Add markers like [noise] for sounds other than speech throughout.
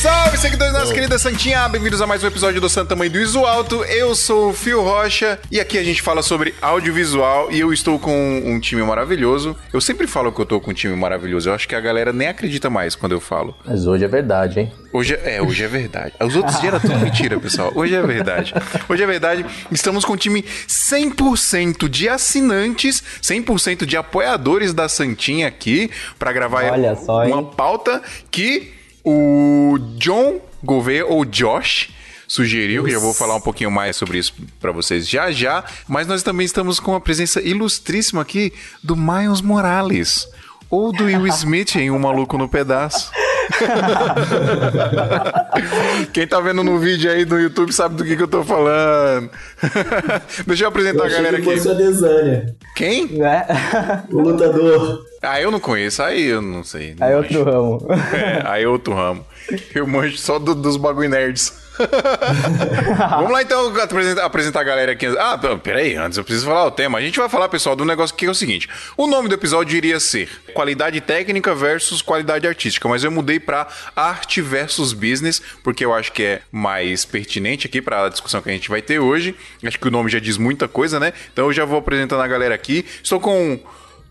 Salve, seguidores da nossa querida Santinha! Bem-vindos a mais um episódio do Santa Mãe do Iso Alto. Eu sou o Fio Rocha e aqui a gente fala sobre audiovisual e eu estou com um time maravilhoso. Eu sempre falo que eu tô com um time maravilhoso. Eu acho que a galera nem acredita mais quando eu falo. Mas hoje é verdade, hein? Hoje é, é hoje é verdade. Os outros dias era tudo [laughs] mentira, pessoal. Hoje é verdade. Hoje é verdade. Estamos com um time 100% de assinantes, 100% de apoiadores da Santinha aqui para gravar Olha só, uma hein? pauta que o John Gouveia, ou Josh, sugeriu, que já vou falar um pouquinho mais sobre isso para vocês já já, mas nós também estamos com a presença ilustríssima aqui do Miles Morales, ou do Will Smith em Um Maluco no Pedaço. [laughs] Quem tá vendo no vídeo aí no YouTube sabe do que, que eu tô falando. [laughs] Deixa eu apresentar Eu a galera que aqui. fosse a Desânia, Quem? Né? o lutador. Ah, eu não conheço, aí eu não sei. não Aí manjo. outro ramo. É, aí é outro ramo. Eu manjo só do- dos bagulho nerds. [laughs] Vamos lá então apresentar, a galera aqui. Ah, peraí, antes eu preciso falar o tema. A gente vai falar, pessoal, do negócio que é o seguinte: o nome do episódio iria ser Qualidade Técnica versus Qualidade Artística, mas eu mudei pra Arte versus Business, porque eu acho que é mais pertinente aqui para a discussão que a gente vai ter hoje. Acho que o nome já diz muita coisa, né? Então eu já vou apresentando a galera aqui. Estou com.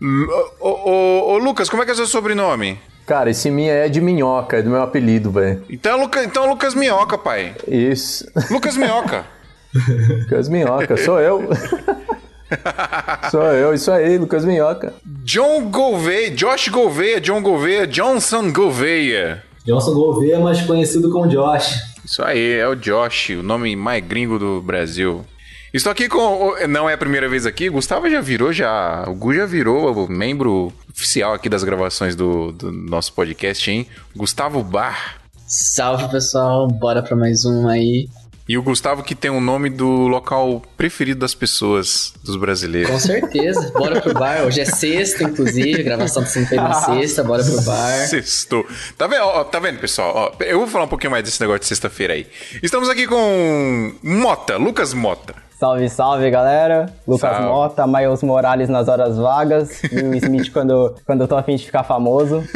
Lu- Ô, ô, ô, Lucas, como é que é seu sobrenome? Cara, esse minha é de minhoca, é do meu apelido, velho. Então, é Luca, então é Lucas Minhoca, pai. Isso. Lucas Minhoca. [laughs] Lucas Minhoca, sou eu. [laughs] sou eu, isso aí, Lucas Minhoca. John Gouveia, Josh Gouveia, John Gouveia, Johnson Gouveia. Johnson Gouveia, mais conhecido como Josh. Isso aí, é o Josh, o nome mais gringo do Brasil. Estou aqui com. Não é a primeira vez aqui, Gustavo já virou, já. O Gu já virou membro oficial aqui das gravações do, do nosso podcast, hein? Gustavo Bar. Salve pessoal, bora pra mais um aí. E o Gustavo que tem o nome do local preferido das pessoas, dos brasileiros. Com certeza, bora pro bar. Hoje é sexta, inclusive, a gravação tá sendo feita na sexta, bora pro bar. Sextou. Tá vendo, ó, tá vendo, pessoal? Ó, eu vou falar um pouquinho mais desse negócio de sexta-feira aí. Estamos aqui com Mota, Lucas Mota. Salve, salve, galera. Lucas Salve. Mota, Miles Morales nas horas vagas. E o Smith [laughs] quando, quando eu tô afim de ficar famoso. [laughs]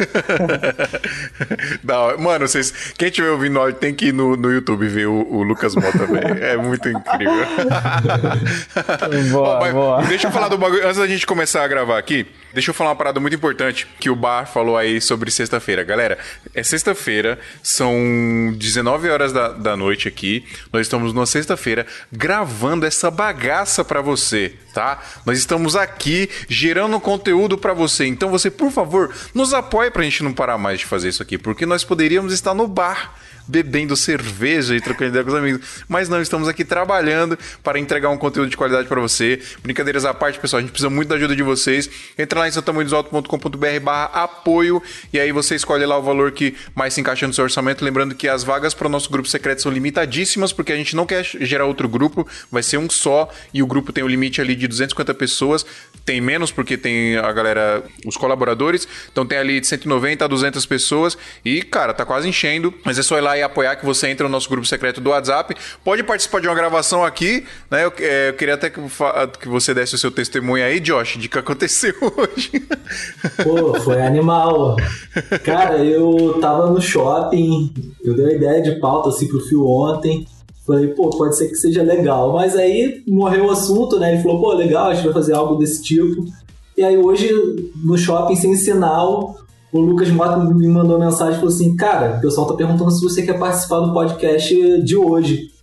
Da. Mano, vocês, quem estiver ouvindo áudio tem que ir no, no YouTube ver o, o Lucas Mota, velho. É muito incrível. [laughs] Boa, boa. Deixa eu falar do bagulho. Antes da gente começar a gravar aqui, deixa eu falar uma parada muito importante que o Bar falou aí sobre sexta-feira. Galera, é sexta-feira, são 19 horas da, da noite aqui. Nós estamos numa sexta-feira gravando essa bagaça pra você, tá? Nós estamos aqui gerando conteúdo pra você. Então você, por favor, nos apoie pra gente não parar mais de fazer isso aqui, porque nós poderíamos estar no bar bebendo cerveja e trocando ideia com os amigos. Mas não, estamos aqui trabalhando para entregar um conteúdo de qualidade para você. Brincadeiras à parte, pessoal, a gente precisa muito da ajuda de vocês. Entra lá em santamanhodosalto.com.br barra apoio e aí você escolhe lá o valor que mais se encaixa no seu orçamento. Lembrando que as vagas para o nosso grupo secreto são limitadíssimas, porque a gente não quer gerar outro grupo, vai ser um só e o grupo tem o limite ali de 250 pessoas. Tem menos porque tem a galera, os colaboradores, então tem ali de 190 a 200 pessoas e, cara, tá quase enchendo, mas é só ir lá e apoiar que você entra no nosso grupo secreto do WhatsApp. Pode participar de uma gravação aqui, né? Eu, é, eu queria até que, que você desse o seu testemunho aí, Josh, de que aconteceu [laughs] hoje. Pô, foi animal. Cara, eu tava no shopping, eu dei uma ideia de pauta assim pro Fio ontem. Falei, pô, pode ser que seja legal. Mas aí morreu o assunto, né? Ele falou, pô, legal, a gente vai fazer algo desse tipo. E aí hoje, no shopping sem sinal, o Lucas Mota me mandou uma mensagem e falou assim: Cara, o pessoal tá perguntando se você quer participar do podcast de hoje.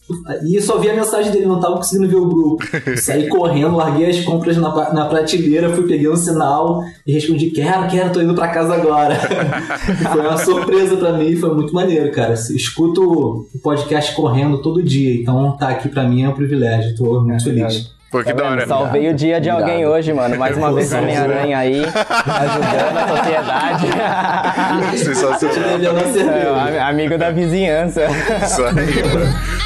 E eu só vi a mensagem dele, não tava conseguindo ver o grupo. [laughs] Saí correndo, larguei as compras na, na prateleira, fui peguei um sinal e respondi: Quero, quero, tô indo pra casa agora. [laughs] foi uma surpresa pra mim, foi muito maneiro, cara. Escuto o podcast correndo todo dia, então tá aqui pra mim é um privilégio, tô muito feliz. Pô, que Tá da hora. Salvei o dia de alguém hoje, mano. Mais uma vez Homem-Aranha aí, ajudando a sociedade. [laughs] Sensacional. É, amigo da vizinhança. Isso aí, mano.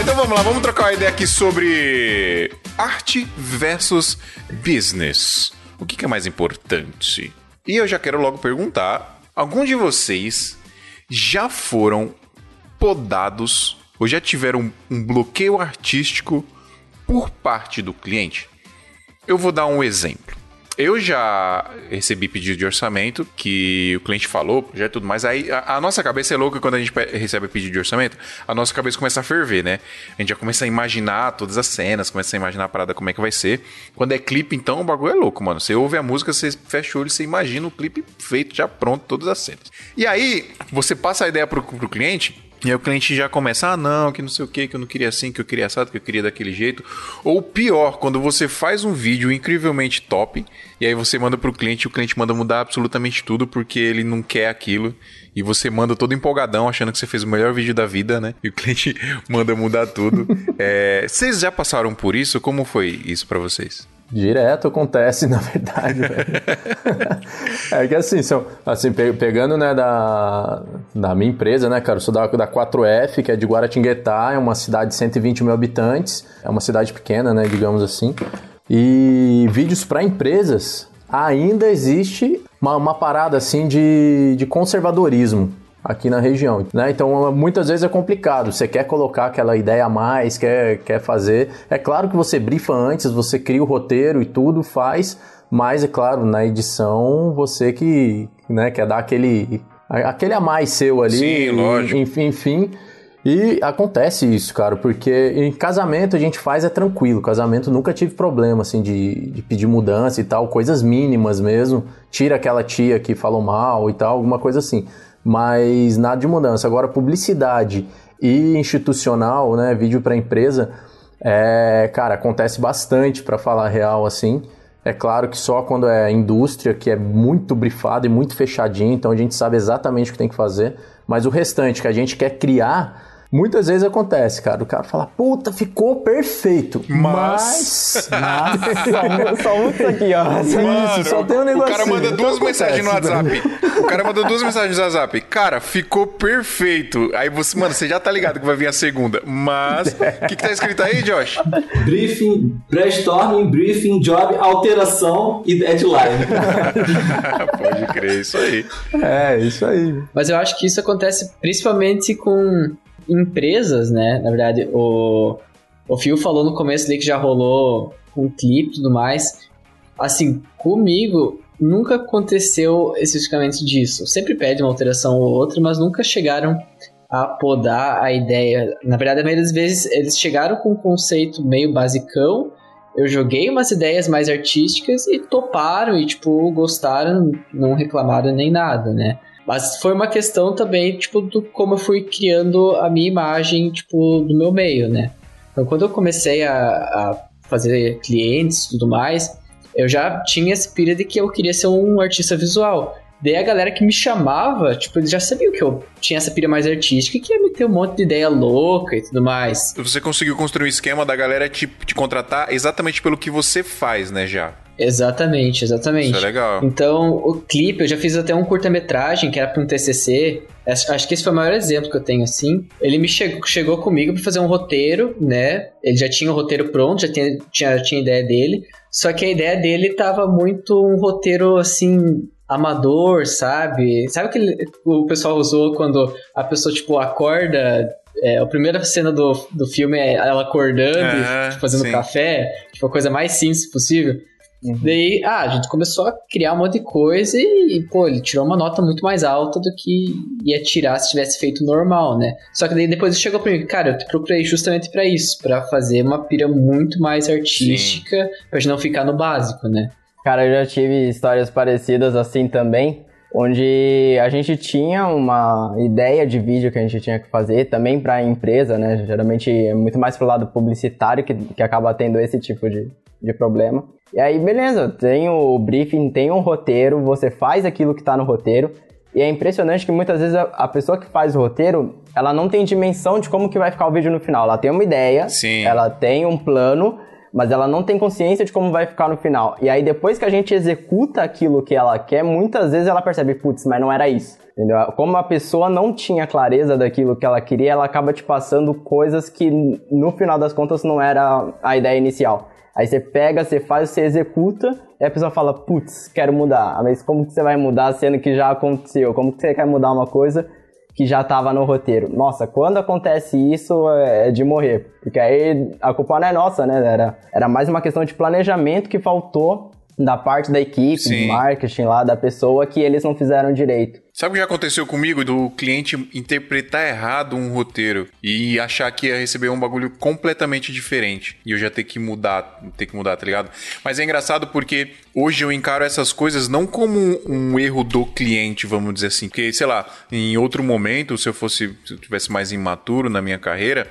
Então vamos lá, vamos trocar uma ideia aqui sobre arte versus business. O que, que é mais importante? E eu já quero logo perguntar: algum de vocês já foram podados ou já tiveram um, um bloqueio artístico por parte do cliente? Eu vou dar um exemplo. Eu já recebi pedido de orçamento que o cliente falou, projeto e tudo mais. Aí a, a nossa cabeça é louca quando a gente recebe pedido de orçamento. A nossa cabeça começa a ferver, né? A gente já começa a imaginar todas as cenas, começa a imaginar a parada como é que vai ser. Quando é clipe, então o bagulho é louco, mano. Você ouve a música, você fecha o olho, você imagina o clipe feito, já pronto, todas as cenas. E aí, você passa a ideia pro, pro cliente. E aí o cliente já começa, ah não, que não sei o que, que eu não queria assim, que eu queria assado, que eu queria daquele jeito. Ou pior, quando você faz um vídeo incrivelmente top, e aí você manda pro cliente, o cliente manda mudar absolutamente tudo, porque ele não quer aquilo, e você manda todo empolgadão, achando que você fez o melhor vídeo da vida, né? E o cliente [laughs] manda mudar tudo. É, vocês já passaram por isso? Como foi isso pra vocês? Direto acontece, [laughs] na verdade, [laughs] é que assim, são, assim pe- pegando, né, da, da minha empresa, né, cara, eu sou da, da 4F, que é de Guaratinguetá, é uma cidade de 120 mil habitantes, é uma cidade pequena, né, digamos assim. E vídeos para empresas, ainda existe uma, uma parada, assim, de, de conservadorismo aqui na região, né? Então, muitas vezes é complicado. Você quer colocar aquela ideia a mais, quer, quer fazer. É claro que você brifa antes, você cria o roteiro e tudo, faz, mas é claro, na edição, você que né, quer dar aquele, aquele a mais seu ali. Sim, lógico. Enfim, enfim. E acontece isso, cara, porque em casamento a gente faz é tranquilo. Casamento nunca tive problema, assim, de, de pedir mudança e tal, coisas mínimas mesmo. Tira aquela tia que falou mal e tal, alguma coisa assim. Mas nada de mudança. Agora, publicidade e institucional, né, vídeo para empresa, é, cara, acontece bastante, para falar real, assim. É claro que só quando é indústria, que é muito brifado e muito fechadinho, então a gente sabe exatamente o que tem que fazer. Mas o restante que a gente quer criar, muitas vezes acontece, cara. O cara fala, puta, ficou perfeito. Mas- Mas. [laughs] Só, só um isso aqui, ó. Isso, só tem um o negocinho. cara manda Então duas acontece, mensagens no. WhatsApp. O cara manda duas mensagens no WhatsApp. Cara, ficou perfeito. Aí você, mano, você já tá ligado que vai vir a segunda. Mas, o que, que tá escrito aí, Josh? Briefing, brainstorming, briefing, job, alteração e deadline. [laughs] Pode crer, isso aí. É, isso aí. Mas eu acho que isso acontece principalmente com empresas, né? Na verdade, o, o Phil falou no começo ali que já rolou com clipe e tudo mais. Assim, comigo nunca aconteceu especificamente disso. Sempre pede uma alteração ou outra, mas nunca chegaram a podar a ideia. Na verdade, a maioria das vezes eles chegaram com um conceito meio basicão. Eu joguei umas ideias mais artísticas e toparam e, tipo, gostaram, não reclamaram nem nada, né? Mas foi uma questão também, tipo, do como eu fui criando a minha imagem, tipo, do meu meio, né? Então, quando eu comecei a, a fazer clientes e tudo mais, eu já tinha essa pira de que eu queria ser um artista visual. Daí a galera que me chamava, tipo, eles já sabiam que eu tinha essa pira mais artística e que ia me ter um monte de ideia louca e tudo mais. Você conseguiu construir um esquema da galera te, te contratar exatamente pelo que você faz, né, já. Exatamente, exatamente. Isso é legal. Então, o clipe, eu já fiz até um curta-metragem que era para um TCC. Acho que esse foi o maior exemplo que eu tenho, assim. Ele me chegou, chegou comigo para fazer um roteiro, né? Ele já tinha o roteiro pronto, já tinha, tinha, tinha a ideia dele. Só que a ideia dele tava muito um roteiro, assim, amador, sabe? Sabe que o pessoal usou quando a pessoa, tipo, acorda... É, a primeira cena do, do filme é ela acordando É, tipo, fazendo sim. café. Tipo, a coisa mais simples possível. Daí, ah, a gente começou a criar um monte de coisa e, pô, ele tirou uma nota muito mais alta do que ia tirar se tivesse feito normal, né? Só que daí depois ele chegou pra mim, cara, eu te procurei justamente pra isso, pra fazer uma pira muito mais artística, pra gente não ficar no básico, né? Cara, eu já tive histórias parecidas assim também, onde a gente tinha uma ideia de vídeo que a gente tinha que fazer também para a empresa, né? Geralmente é muito mais pro lado publicitário que, que acaba tendo esse tipo de, de problema. E aí, beleza, tem o briefing, tem um roteiro, você faz aquilo que tá no roteiro. E é impressionante que muitas vezes a, a pessoa que faz o roteiro, ela não tem dimensão de como que vai ficar o vídeo no final. Ela tem uma ideia, Sim. ela tem um plano, mas ela não tem consciência de como vai ficar no final. E aí depois que a gente executa aquilo que ela quer, muitas vezes ela percebe, putz, mas não era isso. Entendeu? Como a pessoa não tinha clareza daquilo que ela queria, ela acaba te passando coisas que no final das contas não era a ideia inicial. Aí você pega, você faz, você executa, e a pessoa fala, putz, quero mudar. Mas como que você vai mudar sendo que já aconteceu? Como que você quer mudar uma coisa que já estava no roteiro. Nossa, quando acontece isso é de morrer, porque aí a culpa não é nossa, né? Era, era mais uma questão de planejamento que faltou da parte da equipe, Sim. do marketing lá, da pessoa, que eles não fizeram direito. Sabe o que já aconteceu comigo? Do cliente interpretar errado um roteiro e achar que ia receber um bagulho completamente diferente. E eu já ter que mudar, ter que mudar, tá ligado? Mas é engraçado porque hoje eu encaro essas coisas não como um, erro do cliente, vamos dizer assim. Porque, sei lá, em outro momento, se eu fosse, se eu tivesse mais imaturo na minha carreira,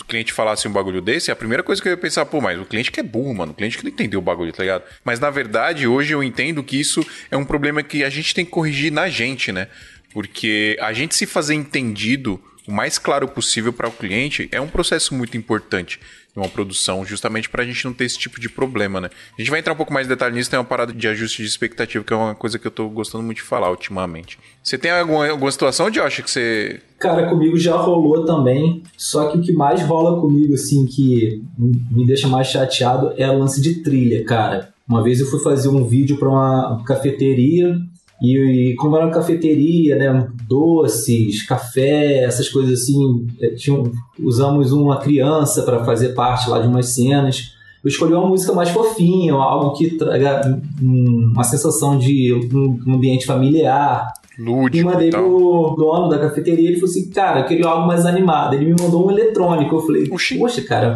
o cliente falasse um bagulho desse, a primeira coisa que eu ia pensar, pô, mas o cliente que é burro, mano. O cliente que não entendeu o bagulho, tá ligado? Mas na verdade, hoje eu entendo que isso é um problema que a gente tem que corrigir na gente, né? Porque a gente se fazer entendido o mais claro possível para o cliente é um processo muito importante de uma produção, justamente para a gente não ter esse tipo de problema, né? A gente vai entrar um pouco mais em detalhe nisso, tem uma parada de ajuste de expectativa, que é uma coisa que eu tô gostando muito de falar ultimamente. Você tem alguma, alguma situação, Josh, que você Cara, comigo já rolou também, só que o que mais rola comigo, assim, que me deixa mais chateado é o lance de trilha, cara. Uma vez eu fui fazer um vídeo para uma cafeteria e, e como era uma cafeteria, né, doces, café, essas coisas assim, eh, tinham, usamos uma criança para fazer parte lá de umas cenas. Eu escolhi uma música mais fofinha, algo que traga uma sensação de um ambiente familiar. E lúdico mandei e tal. pro dono da cafeteria, ele falou assim, cara, eu queria algo mais animado. Ele me mandou um eletrônico. Eu falei, Oxi. poxa, cara,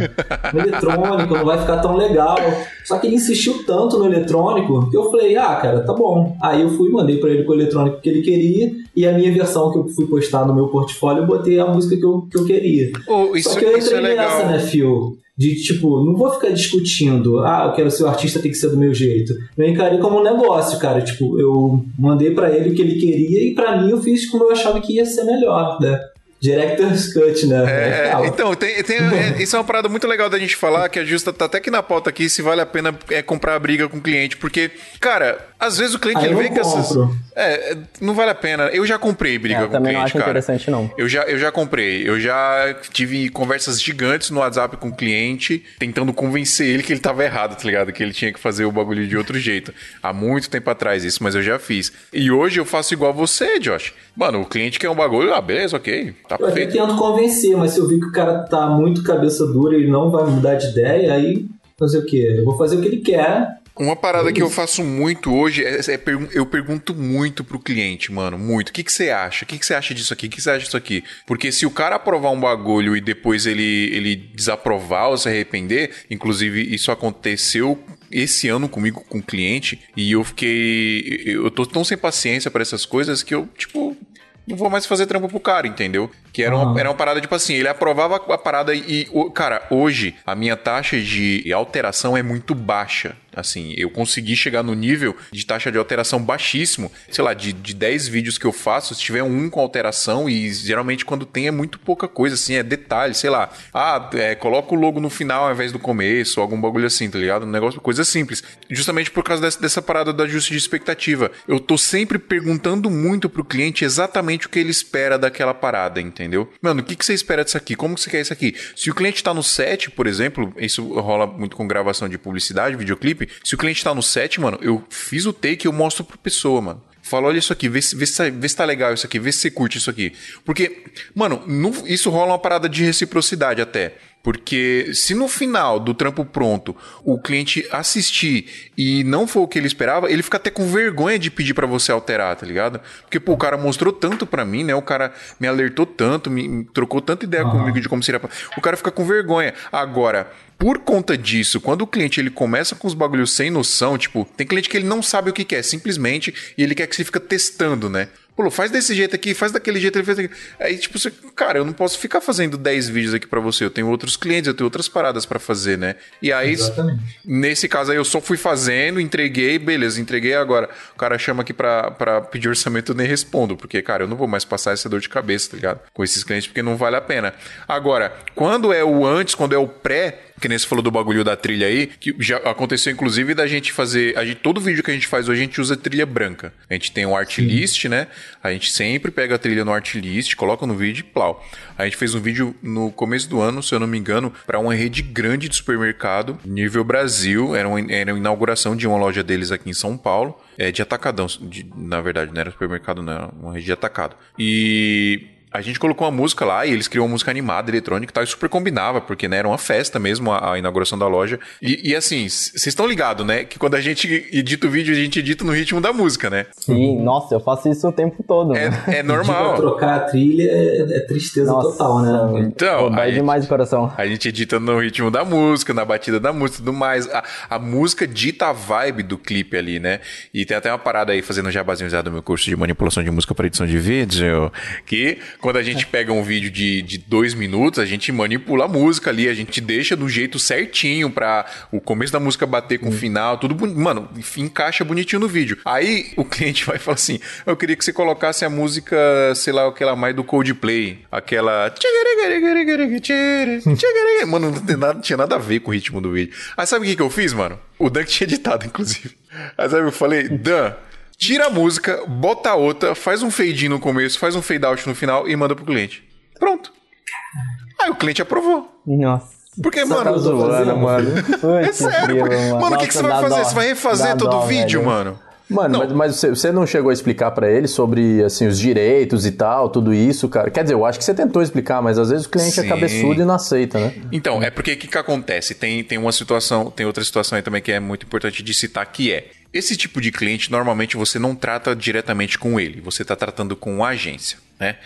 um eletrônico não vai ficar tão legal. Só que ele insistiu tanto no eletrônico que eu falei, ah, cara, tá bom. Aí eu fui, mandei pra ele com o eletrônico que ele queria. E a minha versão que eu fui postar no meu portfólio, eu botei a música que eu, que eu queria. Oh, isso, Só que eu é entrei legal. nessa, né, Phil? De tipo, não vou ficar discutindo, ah, eu quero ser o artista, tem que ser do meu jeito. Eu encarei como um negócio, cara. Tipo, eu mandei pra ele o que ele queria e pra mim eu fiz como eu achava que ia ser melhor, né? Director's Cut, né? É, Real. então, tem, tem- [laughs] é, isso é uma parada muito legal da gente falar, que a Justa tá até aqui na pauta aqui, se vale a pena é, comprar a briga com o cliente, porque, cara, às vezes o cliente ele vem com essas... É, é, não vale a pena. Eu já comprei briga É, com o também não cliente, acho cara. interessante, não. Eu já, eu já comprei. Eu já tive conversas gigantes no WhatsApp com o cliente, tentando convencer ele que ele tava errado, tá ligado? Que ele tinha que fazer o bagulho de outro jeito. Há muito tempo atrás isso, mas eu já fiz. E hoje eu faço igual você, Josh. Mano, o cliente quer um bagulho, ah, beleza, ok. Tá Eu até tento convencer, mas se eu vi que o cara tá muito cabeça dura e não vai mudar de ideia, aí fazer o quê? Eu vou fazer o que ele quer. Uma parada que eu faço muito hoje é, é pergun- eu pergunto muito pro cliente, mano, muito. O que, que você acha? O que, que você acha disso aqui? O que você acha disso aqui? Porque se o cara aprovar um bagulho e depois ele, ele desaprovar ou se arrepender, inclusive isso aconteceu esse ano comigo com o cliente e eu fiquei. Eu tô tão sem paciência pra essas coisas que eu, tipo. Não vou mais fazer trampo pro cara, entendeu? Que era uma, era uma parada, tipo assim, ele aprovava a parada e, cara, hoje a minha taxa de alteração é muito baixa. Assim, eu consegui chegar no nível de taxa de alteração baixíssimo. Sei lá, de, de 10 vídeos que eu faço, se tiver um com alteração, e geralmente quando tem é muito pouca coisa, assim, é detalhe, sei lá. Ah, é, coloca o logo no final ao invés do começo, algum bagulho assim, tá ligado? Um negócio, coisa simples. Justamente por causa dessa, dessa parada do ajuste de expectativa. Eu tô sempre perguntando muito pro cliente exatamente o que ele espera daquela parada, entendeu? Mano, o que, que você espera disso aqui? Como que você quer isso aqui? Se o cliente tá no set, por exemplo, isso rola muito com gravação de publicidade, videoclipe. Se o cliente tá no set, mano, eu fiz o take e eu mostro pra pessoa, mano. Fala, olha isso aqui, vê se, vê, se, vê se tá legal isso aqui, vê se você curte isso aqui. Porque, mano, no- isso rola uma parada de reciprocidade até. Porque se no final do trampo pronto o cliente assistir e não for o que ele esperava, ele fica até com vergonha de pedir pra você alterar, tá ligado? Porque, pô, o cara mostrou tanto pra mim, né? O cara me alertou tanto, me, trocou tanta ideia comigo de como seria. pra- O cara fica com vergonha. Agora, por conta disso, quando o cliente ele começa com os bagulhos sem noção, tipo, tem cliente que ele não sabe o que quer, simplesmente, e ele quer que você fica testando, né? Pô, faz desse jeito aqui, faz daquele jeito, ele fez aqui. Aí, tipo, você, cara, eu não posso ficar fazendo 10 vídeos aqui pra você, eu tenho outros clientes, eu tenho outras paradas pra fazer, né? E aí, Exatamente. nesse caso aí, eu só fui fazendo, entreguei, beleza, entreguei agora. O cara chama aqui pra, pra pedir orçamento, eu nem respondo, porque, cara, eu não vou mais passar essa dor de cabeça, tá ligado? Com esses clientes, porque não vale a pena. Agora, quando é o antes, quando é o pré, que nem você falou do bagulho da trilha aí, que já aconteceu inclusive da gente fazer. A gente, todo vídeo que a gente faz hoje, a gente usa trilha branca. A gente tem um art list, né? A gente sempre pega a trilha no art list, coloca no vídeo e plau. A gente fez um vídeo no começo do ano, se eu não me engano, para uma rede grande de supermercado, nível Brasil. Era uma, era uma inauguração de uma loja deles aqui em São Paulo. É, de atacadão, de- na verdade, não era supermercado, não, era uma rede de atacado. E a gente colocou uma música lá e eles criam uma música animada, eletrônica e tal, e super combinava, porque né, era uma festa mesmo a, a inauguração da loja. E, e assim, vocês estão ligados, né? Que quando a gente edita o vídeo, a gente edita no ritmo da música, né? Sim, nossa, eu faço isso o tempo todo. É, né? é [laughs] normal. trocar a trilha é, é tristeza Nossa, total, né? Então, aí- demais o coração. A gente edita no ritmo da música, na batida da música e tudo mais. A, a música dita a vibe do clipe ali, né? E tem até uma parada aí, fazendo jabazinho do meu curso de manipulação de música para edição de vídeo, que quando a gente pega um vídeo de, de dois minutos, a gente manipula a música ali, a gente deixa do jeito certinho pra o começo da música bater com o final, tudo boni- Mano, encaixa bonitinho no vídeo. Aí o cliente [laughs] vai falar assim: Eu queria que você colocasse a música, sei lá, aquela mais do Coldplay, aquela. Mano, não nada, tinha nada a ver com o ritmo do vídeo. Aí sabe o que, que eu fiz, mano? O Dan tinha editado, inclusive. Aí sabe, eu falei, Dan, tira a música, bota a outra, faz um fade in no começo, faz um fade out no final e manda pro cliente. Pronto. Aí o cliente aprovou. Nossa. Porque, Só mano. usar Zoando, mano. É sério, porque- mano, o que, que você vai fazer? dó. Você vai refazer Dá todo dó, o vídeo, velho. mano? Mano, Não. mas, mas você, você não chegou a explicar pra ele sobre assim, os direitos e tal, tudo isso, cara? Quer dizer, eu acho que você tentou explicar, mas às vezes o cliente Sim. é cabeçudo e não aceita, né? Então, é porque o que, que acontece? Tem, tem uma situação, tem outra situação aí também que é muito importante de citar, que é esse tipo de cliente, normalmente você não trata diretamente com ele, você está tratando com a agência, né?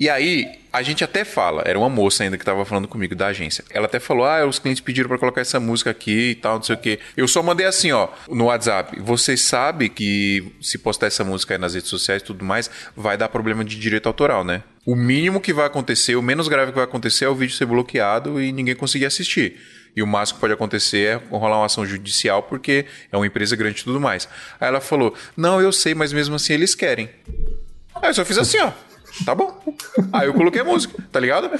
E aí, a gente até fala, era uma moça ainda que estava falando comigo da agência. Ela até falou: ah, os clientes pediram para colocar essa música aqui e tal, não sei o quê. Eu só mandei assim, ó, no WhatsApp. Você sabe que se postar essa música aí nas redes sociais e tudo mais, vai dar problema de direito autoral, né? O mínimo que vai acontecer, o menos grave que vai acontecer é o vídeo ser bloqueado e ninguém conseguir assistir. E o máximo que pode acontecer é rolar uma ação judicial porque é uma empresa grande e tudo mais. Aí ela falou: Não, eu sei, mas mesmo assim eles querem. Aí eu só fiz assim, ó. Tá bom. Aí eu coloquei a música, tá ligado?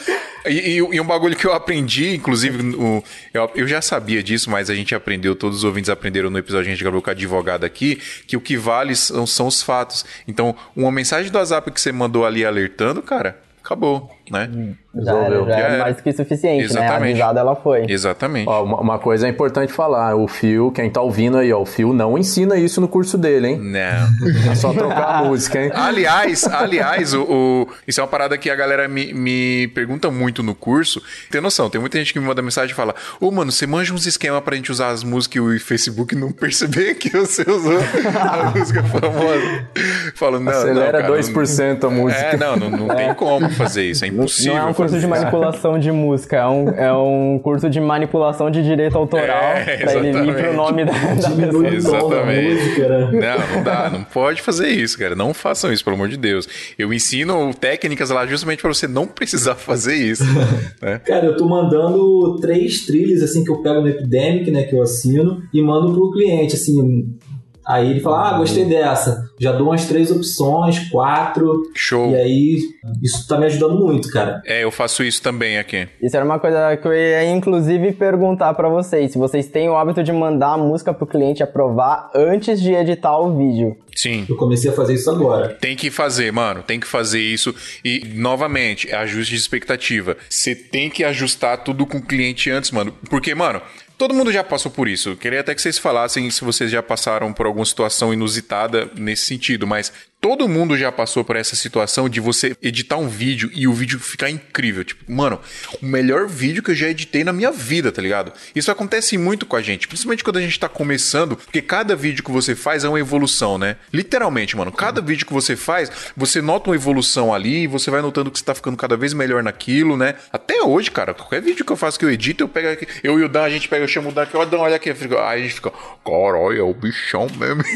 E, e- e um bagulho que eu aprendi, inclusive, o- eu, eu já sabia disso, mas a gente aprendeu, todos os ouvintes aprenderam no episódio a gente gravou com a advogada aqui, que o que vale são, são os fatos. Então, uma mensagem do WhatsApp que você mandou ali alertando, cara, acabou, né? Já era, Resolveu. já Já era. mais que suficiente, Exatamente. né? Avisada ela foi. Exatamente. Ó, uma, uma coisa é importante falar, o Fio, quem tá ouvindo aí, ó, o Fio não ensina isso no curso dele, hein? Não. [laughs] É só trocar a música, hein? Aliás, aliás, o, o- isso é uma parada que a galera me, me pergunta muito no curso. Tem noção, tem muita gente que me manda mensagem e fala: Ô, mano, você manja uns esquemas pra gente usar as músicas e o Facebook não perceber que você usou a música famosa. Falo, não, Acelera não, cara, 2% a música. É, não, não, não tem como fazer isso, é impossível. Não é um curso fazer de isso. manipulação de música, é um, é um curso de manipulação de direito autoral É, pra ele pro nome da, da pessoa. Exatamente. música, né? Não, não dá, não pode fazer isso, cara. Não façam isso, pelo amor de Deus. Eu ensino técnicas lá justamente pra você não precisar fazer isso. [laughs] né? Cara, eu tô mandando três trilhas, assim, que eu pego no Epidemic, né, que eu assino, e mando pro cliente, assim. Aí ele fala, ah, gostei dessa. Já dou umas três opções, quatro. Show. E aí, isso tá me ajudando muito, cara. É, eu faço isso também aqui. Isso era uma coisa que eu ia inclusive perguntar pra vocês, se vocês têm o hábito de mandar a música pro cliente aprovar antes de editar o vídeo. Sim. Eu comecei a fazer isso agora. Tem que fazer, mano. Tem que fazer isso. E, novamente, é ajuste de expectativa. Você tem que ajustar tudo com o cliente antes, mano. Porque, mano, todo mundo já passou por isso. Queria até que vocês falassem se vocês já passaram por alguma situação inusitada nesse sentido, mas todo mundo já passou por essa situação de você editar um vídeo e o vídeo ficar incrível. Tipo, mano, o melhor vídeo que eu já editei na minha vida, tá ligado? Isso acontece muito com a gente, principalmente quando a gente tá começando, porque cada vídeo que você faz é uma evolução, né? Literalmente, mano, cada vídeo que você faz, você nota uma evolução ali, você vai notando que você tá ficando cada vez melhor naquilo, né? Até hoje, cara, qualquer vídeo que eu faço que eu edito, eu pego aqui, eu e o Dan, a gente pega, eu chamo o Dan aqui, ó, Dan, olha aqui, fica- aí a gente fica, caralho, é o bichão mesmo. [laughs]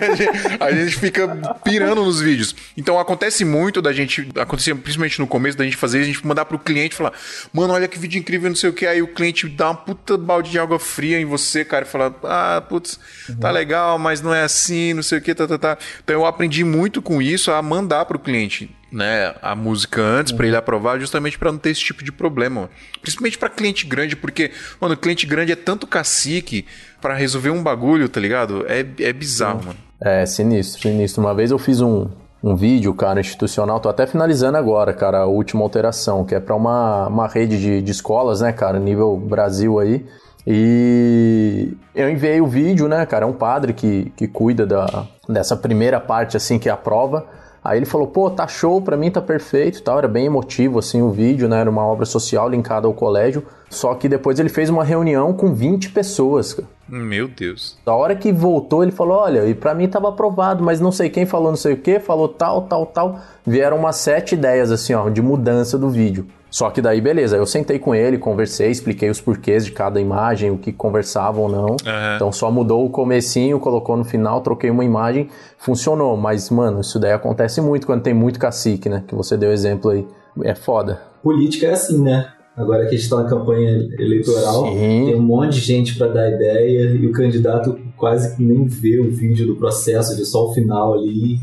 A, gente, a gente fica pirando nos vídeos. Então acontece muito da gente, acontecia principalmente no começo, da gente fazer, a gente mandar pro cliente falar, mano, olha que vídeo incrível, não sei o que, aí o cliente dá uma puta balde de água fria em você, cara, e fala, ah, putz, tá legal, mas não é assim, não sei o que, tá, tá, tá. Então eu aprendi muito com isso a mandar pro cliente. Né, a música antes pra ele aprovar, justamente pra não ter esse tipo de problema. Principalmente pra cliente grande, porque, mano, cliente grande é tanto cacique pra resolver um bagulho, tá ligado? É, é bizarro, mano. É, sinistro, sinistro. Uma vez eu fiz um, um vídeo, cara, institucional, tô até finalizando agora, cara, a última alteração, que é pra uma, uma rede de, de escolas, né, cara, nível Brasil aí. E eu enviei o vídeo, né, cara, é um padre que, que cuida da, dessa primeira parte, assim, que é a prova. Aí ele falou, pô, tá show, pra mim tá perfeito tal. Era bem emotivo, assim, o vídeo, né? Era uma obra social linkada ao colégio. Só que depois ele fez uma reunião com 20 pessoas, cara. Meu Deus. Da hora que voltou, ele falou: Olha, e pra mim tava aprovado, mas não sei quem falou não sei o que, falou tal, tal, tal. Vieram umas sete ideias, assim, ó, de mudança do vídeo. Só que daí, beleza, eu sentei com ele, conversei, expliquei os porquês de cada imagem, o que conversavam ou não. Aham. Então só mudou o comecinho, colocou no final, troquei uma imagem, funcionou. Mas, mano, isso daí acontece muito quando tem muito cacique, né? Que você deu exemplo aí. É foda. Política é assim, né? Agora que a gente tá na campanha eleitoral, Sim. tem um monte de gente pra dar ideia e o candidato quase que nem vê o vídeo do processo, vê só o final ali.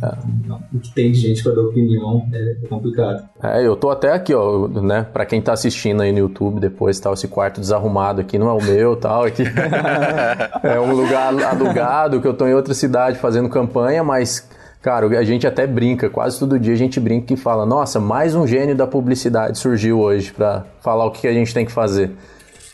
O que tem de gente pra dar opinião é complicado. É, eu tô até aqui, ó, né? Pra quem tá assistindo aí no YouTube depois, tal, esse quarto desarrumado aqui não é o meu, tal, aqui [laughs] é um lugar alugado que eu tô em outra cidade fazendo campanha, mas cara, a gente até brinca, quase todo dia a gente brinca e fala: "Nossa, mais um gênio da publicidade surgiu hoje pra falar o que a gente tem que fazer".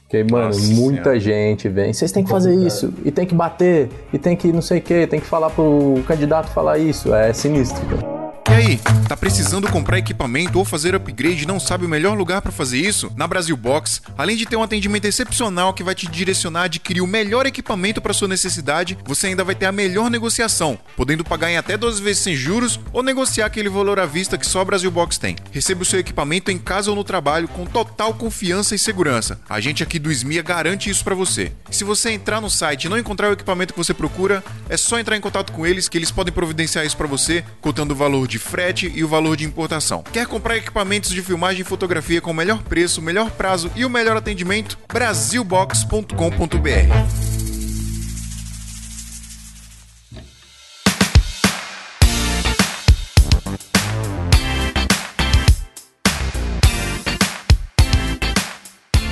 Porque, mano, Nossa muita Senhora. gente vem. Vocês têm que fazer isso, e tem que bater, e tem que não sei o que, tem que falar pro candidato falar isso. É sinistro, cara. E aí, tá precisando comprar equipamento ou fazer upgrade e não sabe o melhor lugar pra fazer isso? Na Brasil Box, além de ter um atendimento excepcional que vai te direcionar a adquirir o melhor equipamento para sua necessidade, você ainda vai ter a melhor negociação, podendo pagar em até 12 vezes sem juros ou negociar aquele valor à vista que só a Brasil Box tem. Receba o seu equipamento em casa ou no trabalho com total confiança e segurança. A gente aqui do SMIA garante isso pra você. Se você entrar no site e não encontrar o equipamento que você procura, é só entrar em contato com eles que eles podem providenciar isso pra você, contando o valor de frete e o valor de importação. Quer comprar equipamentos de filmagem e fotografia com o melhor preço, melhor prazo e o melhor atendimento? Brasilbox.com.br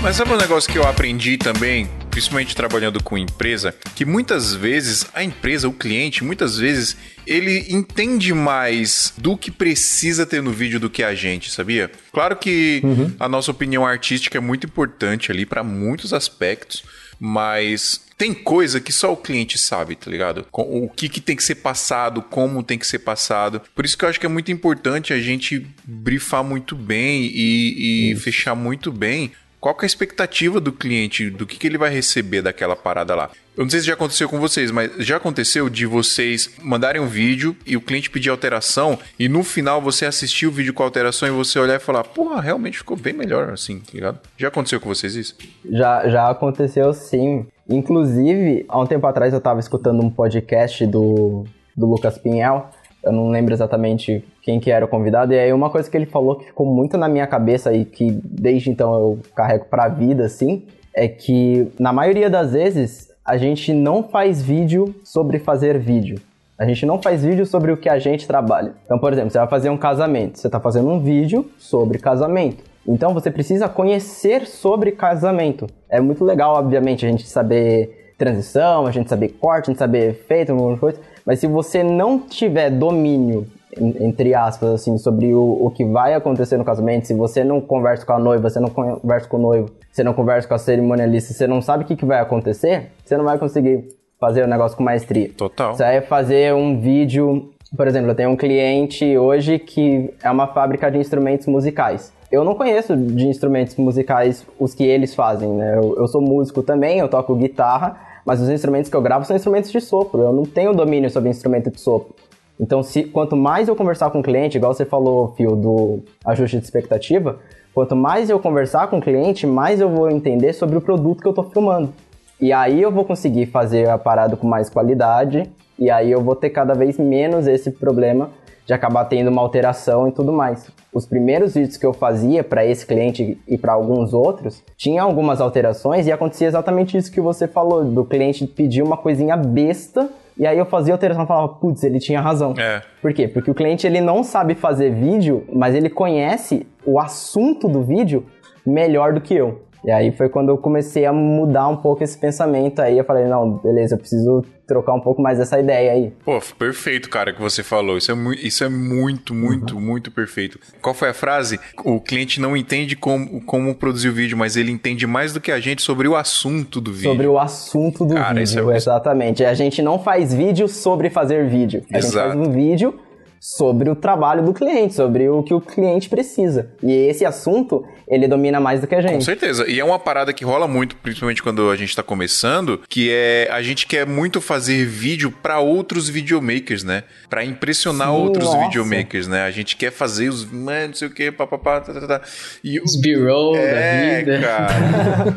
Mas sabe um negócio que eu aprendi também, principalmente trabalhando com empresa, que muitas vezes a empresa, o cliente, muitas vezes ele entende mais do que precisa ter no vídeo do que a gente, sabia? Claro que a nossa opinião artística é muito importante ali para muitos aspectos, mas tem coisa que só o cliente sabe, tá ligado? O que, que tem que ser passado, como tem que ser passado. Por isso que eu acho que é muito importante a gente brifar muito bem e, e fechar muito bem qual que é a expectativa do cliente, do que, que ele vai receber daquela parada lá. Eu não sei se já aconteceu com vocês, mas já aconteceu de vocês mandarem um vídeo e o cliente pedir alteração e no final você assistir o vídeo com alteração e você olhar e falar, porra, realmente ficou bem melhor assim, tá ligado? Já aconteceu com vocês isso? Já, já aconteceu sim. Inclusive, há um tempo atrás eu tava escutando um podcast do, do Lucas Pinhel. Eu não lembro exatamente quem que era o convidado. E aí uma coisa que ele falou que ficou muito na minha cabeça e que desde então eu carrego pra vida, assim, é que na maioria das vezes a gente não faz vídeo sobre fazer vídeo. A gente não faz vídeo sobre o que a gente trabalha. Então, por exemplo, você vai fazer um casamento. Você está fazendo um vídeo sobre casamento. Então, você precisa conhecer sobre casamento. É muito legal, obviamente, a gente saber transição, a gente saber corte, a gente saber efeito, alguma coisa. Mas se você não tiver domínio, en- entre aspas, assim, sobre o, o que vai acontecer no casamento, se você não conversa com a noiva, você não conversa com o noivo, você não conversa com a cerimonialista, você não sabe o que, que vai acontecer, você não vai conseguir fazer o negócio com maestria. Total. Você vai fazer um vídeo, por exemplo, eu tenho um cliente hoje que é uma fábrica de instrumentos musicais. Eu não conheço de instrumentos musicais os que eles fazem, né? Eu, eu sou músico também, eu toco guitarra, mas os instrumentos que eu gravo são instrumentos de sopro. Eu não tenho domínio sobre instrumento de sopro. Então, se, quanto mais eu conversar com o cliente, igual você falou, Fio, do ajuste de expectativa, quanto mais eu conversar com o cliente, mais eu vou entender sobre o produto que eu estou filmando. E aí eu vou conseguir fazer a parada com mais qualidade, e aí eu vou ter cada vez menos esse problema de acabar tendo uma alteração e tudo mais. Os primeiros vídeos que eu fazia para esse cliente e para alguns outros, tinha algumas alterações e acontecia exatamente isso que você falou, do cliente pedir uma coisinha besta, e aí eu fazia alteração e falava, putz, ele tinha razão. É. Por quê? Porque o cliente ele não sabe fazer vídeo, mas ele conhece o assunto do vídeo melhor do que eu. E aí foi quando eu comecei a mudar um pouco esse pensamento aí. Eu falei, não, beleza, eu preciso trocar um pouco mais dessa ideia aí. Pô, perfeito, cara, que você falou. Isso é, mu isso é muito, muito, Uhum. muito perfeito. Qual foi a frase? O cliente não entende como, como produzir o vídeo, mas ele entende mais do que a gente sobre o assunto do vídeo. Sobre o assunto do Cara, isso vídeo, é- exatamente. A gente não faz vídeo sobre fazer vídeo. A gente Exato. faz um vídeo sobre o trabalho do cliente, sobre o que o cliente precisa. E esse assunto, ele domina mais do que a Com gente. certeza. E é uma parada que rola muito, principalmente quando a gente tá começando, que é a gente quer muito fazer vídeo pra outros videomakers, né? Pra impressionar Sim, outros nossa. videomakers, né? A gente quer fazer os, mano, não sei o que, papapá, tá, tá, tá. E Os B-roll da é, vida. cara.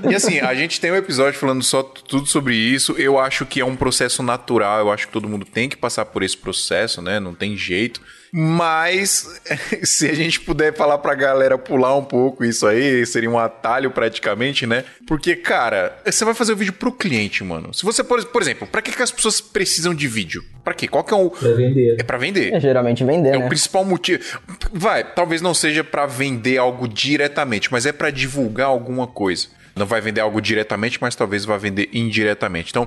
[laughs] E assim, a gente tem um episódio falando só tudo sobre isso. Eu acho que é um processo natural. Eu acho que todo mundo tem que passar por esse processo, né? Não tem jeito. Mas [laughs] se a gente puder falar pra galera pular um pouco isso aí, seria um atalho praticamente, né? Porque, cara, você vai fazer o vídeo pro cliente, mano. Se você, por, por exemplo, pra que, que as pessoas precisam de vídeo? Pra quê? Qual que é o. Pra vender. É pra vender. É geralmente vender, É né? o principal motivo. Vai, talvez não seja pra vender algo diretamente, mas é pra divulgar alguma coisa. Não vai vender algo diretamente, mas talvez vá vender indiretamente. Então,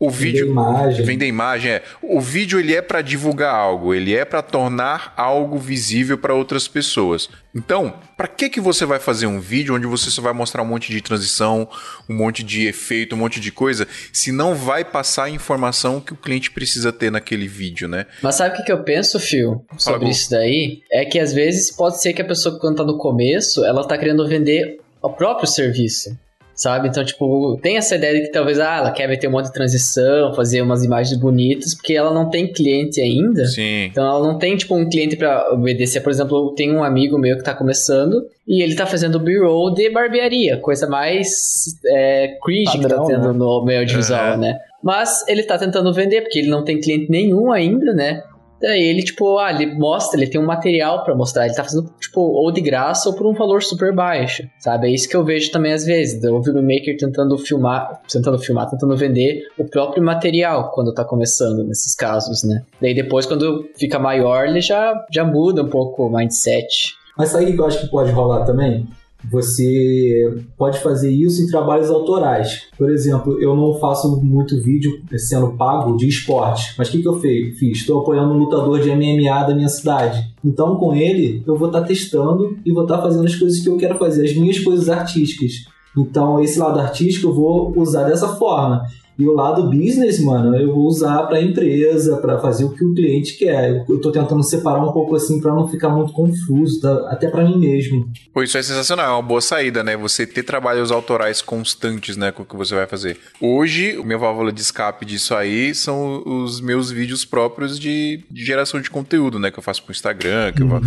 o vídeo imagem. vender imagem é. O vídeo ele é pra divulgar algo, ele é pra tornar algo visível pra outras pessoas. Então, pra que que você vai fazer um vídeo onde você só vai mostrar um monte de transição, um monte de efeito, um monte de coisa, se não vai passar a informação que o cliente precisa ter naquele vídeo, né? Mas sabe o que, que eu penso, Phil, sobre Gu. isso daí? É que às vezes pode ser que a pessoa, quando tá no começo, ela tá querendo vender o próprio serviço. Sabe? Então, tipo, tem essa ideia de que talvez ah, ela quer meter um monte de transição, fazer umas imagens bonitas, porque ela não tem cliente ainda. Sim. Então ela não tem, tipo, um cliente pra obedecer. Por exemplo, tem um amigo meu que tá começando e ele tá fazendo B-roll de barbearia, coisa mais é, cringe que Padrão, tá tendo né? no meio audiovisual, Aham. né? Mas ele tá tentando vender, porque ele não tem cliente nenhum ainda, né? Daí ele, tipo, ah, ele mostra, ele tem um material pra mostrar. Ele tá fazendo, tipo, ou de graça ou por um valor super baixo, sabe? É isso que eu vejo também às vezes. O videomaker tentando filmar, tentando filmar, tentando vender o próprio material quando tá começando, nesses casos, né? Daí depois, quando fica maior, ele já, já muda um pouco o mindset. Mas sabe o que eu acho que pode rolar também? Você pode fazer isso em trabalhos autorais. Por exemplo, eu não faço muito vídeo sendo pago de esporte. Mas o que, que eu fiz? Estou apoiando um lutador de MMA da minha cidade. Então, com ele, eu vou estar testando e vou estar fazendo as coisas que eu quero fazer, as minhas coisas artísticas. Então, esse lado artístico eu vou usar dessa forma. E o lado business, mano, eu vou usar para a empresa, para fazer o que o cliente quer. Eu, tô tentando separar um pouco assim para não ficar muito confuso, tá? até para mim mesmo. Pô, isso é sensacional, é uma boa saída, né? Você ter trabalhos autorais constantes, né, com o que você vai fazer. Hoje, o minha válvula de escape disso aí são os meus vídeos próprios de, de geração de conteúdo, né? Que eu faço pro Instagram, que eu vou,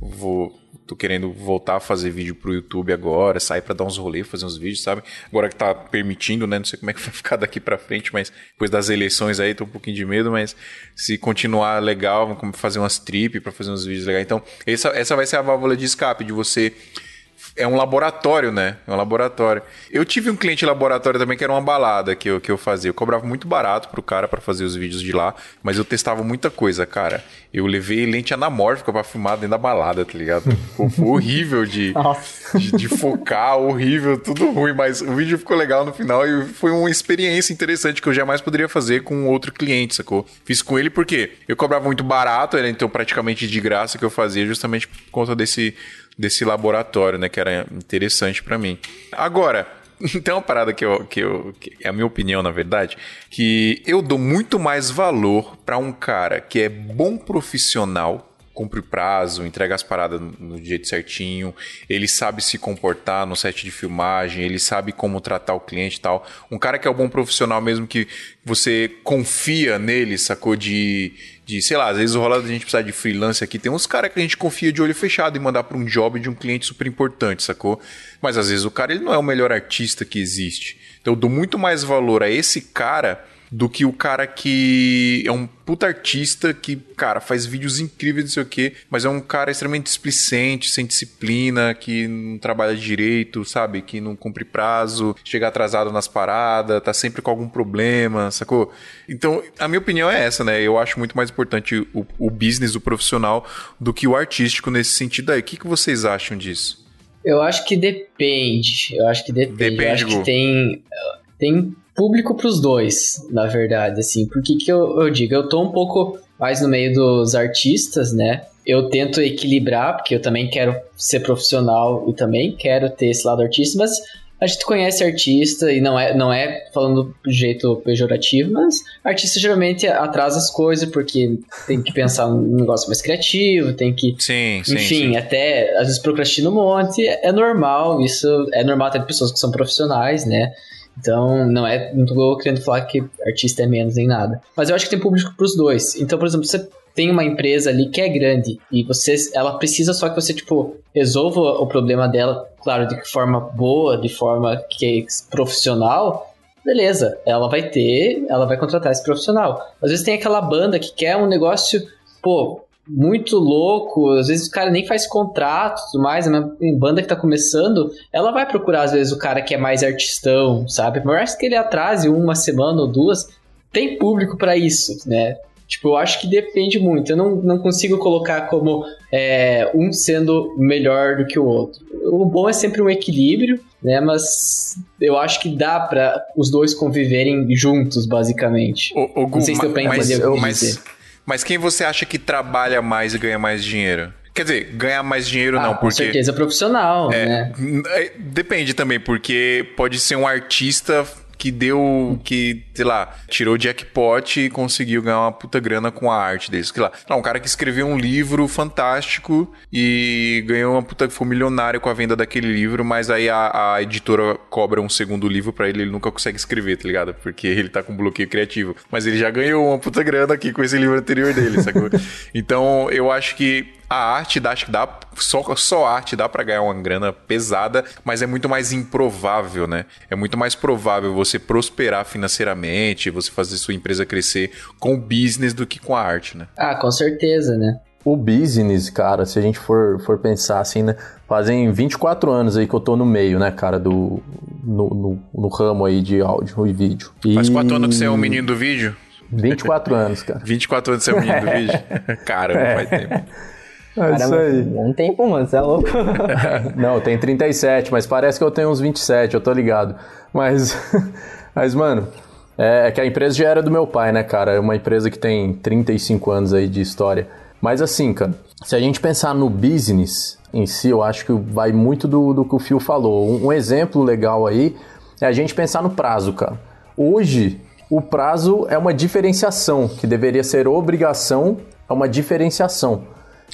vou- Tô querendo voltar a fazer vídeo pro YouTube agora, sair pra dar uns rolês, fazer uns vídeos, sabe? Agora que tá permitindo, né? Não sei como é que vai [laughs] ficar daqui pra frente, mas depois das eleições aí, tô um pouquinho de medo, mas se continuar legal, vamos fazer umas trip pra fazer uns vídeos legais. Então, essa, essa vai ser a válvula de escape, de você é um laboratório, né? É um laboratório. Eu tive um cliente laboratório também que era uma balada que eu, que eu fazia. Eu cobrava muito barato pro cara pra fazer os vídeos de lá, mas eu testava muita coisa, cara. Eu levei lente anamórfica pra filmar dentro da balada, tá ligado? Foi, foi [laughs] horrível de, de, de focar, horrível, tudo ruim, mas o vídeo ficou legal no final e foi uma experiência interessante que eu jamais poderia fazer com outro cliente, sacou? Fiz com ele porque eu cobrava muito barato, era então praticamente de graça que eu fazia, justamente por conta desse, desse laboratório, né, que era interessante pra mim. Agora, [laughs] então uma parada que eu, que eu que é a minha opinião, na verdade, que eu dou muito mais valor pra um cara que é bom profissional cumpre prazo, entrega as paradas no jeito certinho, ele sabe se comportar no set de filmagem, ele sabe como tratar o cliente e tal. Um cara que é um bom profissional mesmo que você confia nele, sacou? De, de sei lá, às vezes rola a gente precisar de freelance aqui. Tem uns caras que a gente confia de olho fechado e mandar para um job de um cliente super importante, sacou? Mas às vezes o cara ele não é o melhor artista que existe. Então eu dou muito mais valor a esse cara do que o cara que é um puta artista que, cara, faz vídeos incríveis, não sei o quê, mas é um cara extremamente displicente, sem disciplina, que não trabalha direito, sabe? Que não cumpre prazo, chega atrasado nas paradas, tá sempre com algum problema, sacou? Então, a minha opinião é essa, né? Eu acho muito mais importante o, o business, o profissional, do que o artístico nesse sentido aí. O que, que vocês acham disso? Eu acho que depende. Eu acho que depende. Depende, eu acho que tem, tem público pros dois, na verdade, assim. Por que que eu, eu digo? Eu tô um pouco mais no meio dos artistas, né? Eu tento equilibrar, porque eu também quero ser profissional e também quero ter esse lado artista, mas A gente conhece artista, e não é, não é falando do jeito pejorativo, mas artista geralmente atrasa as coisas porque tem que pensar num negócio mais criativo, tem que Sim, sim. enfim, sim. até às vezes procrastina um monte, é é normal, isso é normal até de pessoas que são profissionais, né? Então, não é, não tô querendo falar que artista é menos nem nada. Mas eu acho que tem público pros dois. Então, por exemplo, você tem uma empresa ali que é grande e você, ela precisa só que você, tipo, resolva o problema dela, claro, de forma boa, de forma que é profissional, beleza, ela vai ter, ela vai contratar esse profissional. Às vezes tem aquela banda que quer um negócio, pô, muito louco, às vezes o cara nem faz contrato e tudo mais, mas em banda que tá começando, ela vai procurar às vezes o cara que é mais artistão, sabe? Por mais que ele atrase uma semana ou duas, tem público pra isso, né? Tipo, eu acho que depende muito. Eu não, não consigo colocar como é, um sendo melhor do que o outro. O bom é sempre um equilíbrio, né? Mas eu acho que dá pra os dois conviverem juntos, basicamente. Ô, Gu, Não sei se deu pra mas, entender o que eu mas, dizer. Mas quem você acha que trabalha mais e ganha mais dinheiro? Quer dizer, ganhar mais dinheiro Ah, não, com porque. certeza profissional, É, né? é, Depende também, porque pode ser um artista que deu, que, sei lá, tirou jackpot e conseguiu ganhar uma puta grana com a arte dele. Sei lá, não, um cara que escreveu um livro fantástico e ganhou uma puta, foi milionário com a venda daquele livro, mas aí a, a editora cobra um segundo livro pra ele, ele nunca consegue escrever, tá ligado? Porque [laughs] ele tá com bloqueio criativo. Mas ele já ganhou uma puta grana aqui com esse livro anterior dele, sacou? [laughs] então, eu acho que a arte dá, acho que dá só, só a arte dá pra ganhar uma grana pesada, mas é muito mais improvável, né? É muito mais provável você prosperar financeiramente, você fazer sua empresa crescer com o business do que com a arte, né? Ah, com certeza, né? O business, cara, se a gente for, for pensar assim, né? Fazem 24 anos aí que eu tô no meio, né, cara, do. No, no, no ramo aí de áudio e vídeo. E... Faz quatro anos que você é um menino do [laughs] vídeo? 24 anos, cara. 24 anos que você é um menino do vídeo? Caramba, faz tempo. É isso aí. Um tempo, mano, você é louco. [laughs] Não, tenho 37, mas parece que eu tenho uns 27, eu tô ligado. Mas, [laughs] mas mano, é, é que a empresa já era do meu pai, né, cara? É uma empresa que tem 35 anos aí de história. Mas assim, cara, se a gente pensar no business em si, eu acho que vai muito do, do que o Phil falou. Um, um exemplo legal aí é a gente pensar no prazo, cara. Hoje, o prazo é uma diferenciação, que deveria ser obrigação, é uma diferenciação.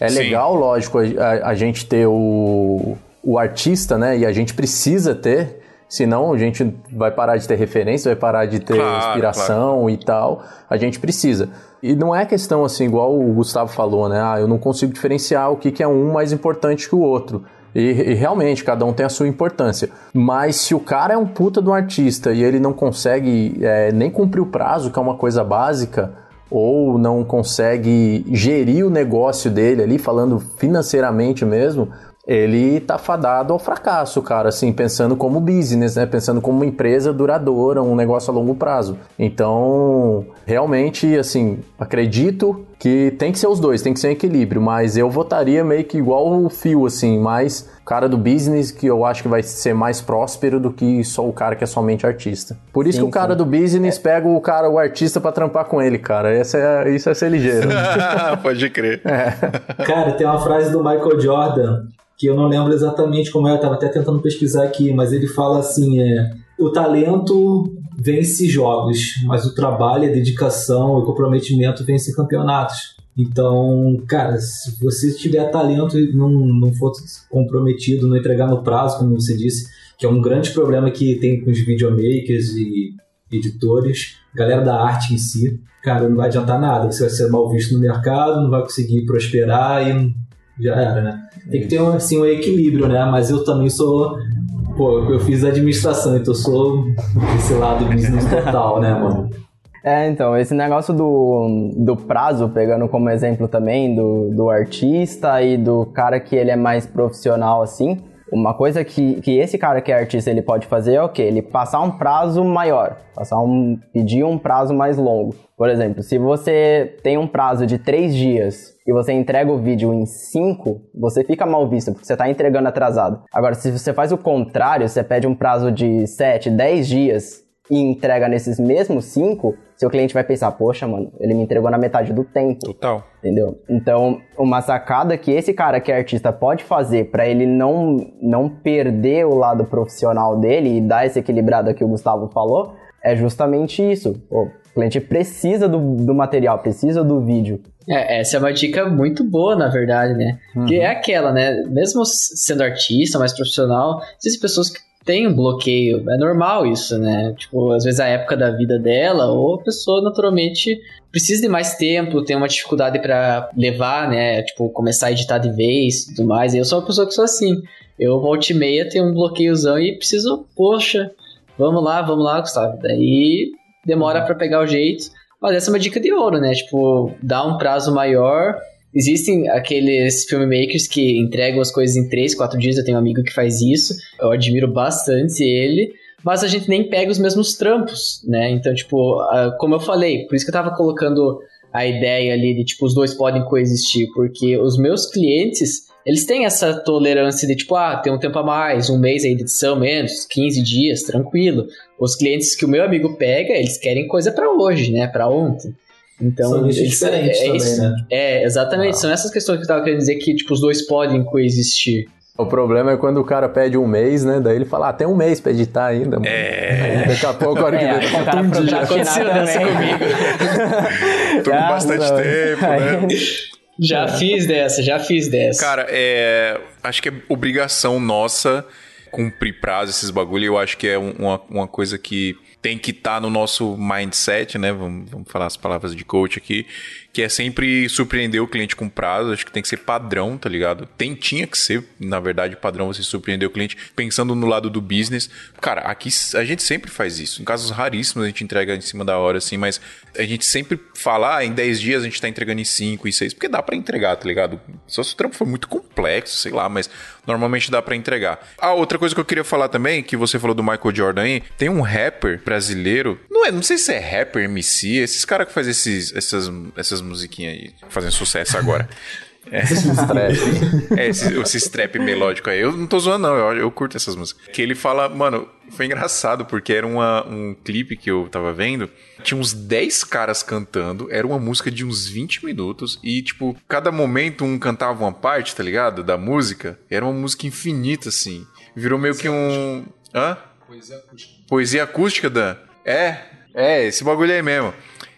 É Sim. legal, lógico, a, a- gente ter o, o artista, né? E a gente precisa ter, senão a gente vai parar de ter referência, vai parar de ter Claro, inspiração e tal. A gente precisa. E não é questão assim, igual o Gustavo falou, né? Ah, eu não consigo diferenciar o que, que é um mais importante que o outro. E, e realmente, cada um tem a sua importância. Mas se o cara é um puta de um artista e ele não consegue é, nem cumprir o prazo, que é uma coisa básica, ou não consegue gerir o negócio dele ali, falando financeiramente mesmo, ele tá fadado ao fracasso, cara, assim, pensando como business, né? Pensando como uma empresa duradoura, um negócio a longo prazo. Então, realmente, assim, acredito que tem que ser os dois, tem que ser um equilíbrio, mas eu votaria meio que igual o Fio, assim, mais o cara do business que eu acho que vai ser mais próspero do que só o cara que é somente artista. Por isso Sim, que o cara sim. do business pega o cara, o artista pra trampar com ele, cara. Essa é, isso é ser ligeiro. [laughs] Pode crer. Cara, tem uma frase do Michael Jordan que eu não lembro exatamente como é, eu tava até tentando pesquisar aqui, mas ele fala assim: é, o talento vence jogos, mas o trabalho, a dedicação e o comprometimento vence campeonatos. Então, cara, se você tiver talento e não, não for comprometido, não entregar no prazo, como você disse, que é um grande problema que tem com os videomakers e editores, galera da arte em si, cara, não vai adiantar nada. Você vai ser mal visto no mercado, não vai conseguir prosperar e já era, né? Tem que ter um, assim, um equilíbrio, né? Mas eu também sou. Pô, eu fiz administração, então eu sou desse lado business [laughs] total, né, mano? É, então, esse negócio do, do prazo, pegando como exemplo também do, do artista e do cara que ele é mais profissional, assim, uma coisa que, que esse cara que é artista ele pode fazer é o quê? Ele passar um prazo maior, passar um, pedir um prazo mais longo. Por exemplo, se você tem um prazo de três dias e você entrega o vídeo em cinco, você fica mal visto, porque você está entregando atrasado. Agora, se você faz o contrário, você pede um prazo de sete, dez dias e entrega nesses mesmos cinco, seu cliente vai pensar, poxa, mano, ele me entregou na metade do tempo. Total. Entendeu? Então, uma sacada que esse cara que é artista pode fazer pra ele não, não perder o lado profissional dele e dar esse equilibrado que o Gustavo falou, é justamente isso. O cliente precisa do, do material, precisa do vídeo. É, essa é uma dica muito boa, na verdade, né? Que é aquela, né? Mesmo sendo artista, mais profissional, existem pessoas que têm um bloqueio. É normal isso, né? Tipo, às vezes a época da vida dela, ou a pessoa naturalmente precisa de mais tempo, tem uma dificuldade pra levar, né? Tipo, começar a editar de vez e tudo mais. Eu sou uma pessoa que sou assim. Eu, volta e meia, tenho um bloqueiozão e preciso, poxa, vamos lá, vamos lá, Gustavo. Daí demora pra pegar o jeito. Mas essa é uma dica de ouro, né? Tipo, dá um prazo maior. Existem aqueles filmmakers que entregam as coisas em 3, 4 dias. Eu tenho um amigo que faz isso. Eu admiro bastante ele. Mas a gente nem pega os mesmos trampos, né? Então, tipo, como eu falei, por isso que eu tava colocando a ideia ali de, tipo, os dois podem coexistir. Porque os meus clientes, eles têm essa tolerância de, tipo, ah, tem um tempo a mais, um mês aí de edição menos, 15 dias, tranquilo. Os clientes que o meu amigo pega, eles querem coisa pra hoje, né? Pra ontem. Então, São eles- diferentes também, isso. né? É, exatamente. São essas questões que eu tava querendo dizer que, tipo, os dois podem coexistir. O problema é quando o cara pede um mês, né? Daí ele fala, ah, tem um mês pra editar ainda. mano. É. Aí daqui a pouco, a hora [laughs] que É, o tá um dia. procrastinar [laughs] Aconteceu também. [laughs] Tô com Ah, bastante não. tempo, né? Já fiz dessa, já fiz dessa. Cara, é. Acho que é obrigação nossa cumprir prazo esses bagulho. Eu acho que é um- uma, uma coisa que tem que estar no nosso mindset, né? Vamos, vamos falar as palavras de coach aqui. Que é sempre surpreender o cliente com prazo. Acho que tem que ser padrão, tá ligado? Tem, tinha que ser, na verdade, padrão você surpreender o cliente pensando no lado do business. Cara, aqui a gente sempre faz isso. Em casos raríssimos a gente entrega em cima da hora, assim, mas a gente sempre fala, ah, em 10 dias a gente tá entregando em 5 e 6, porque dá pra entregar, tá ligado? Só se o trampo for muito complexo, sei lá, mas normalmente dá pra entregar. Ah, outra coisa que eu queria falar também, que você falou do Michael Jordan aí, tem um rapper brasileiro, não é, não sei se é rapper, MC, esses caras que fazem esses, essas, essas musiquinhas aí, fazendo sucesso agora. [laughs] É, esse, esse trap melódico aí. Eu não tô zoando, não. Eu, eu curto essas músicas. Que ele fala, mano, foi engraçado, porque era uma, um clipe que eu tava vendo. Tinha uns 10 caras cantando. Era uma música de uns 20 minutos. E, tipo, cada momento um cantava uma parte, tá ligado? Da música. Era uma música infinita, assim. Virou meio que um. Hã? Poesia acústica. Poesia acústica, Dan? É, é, esse bagulho aí mesmo.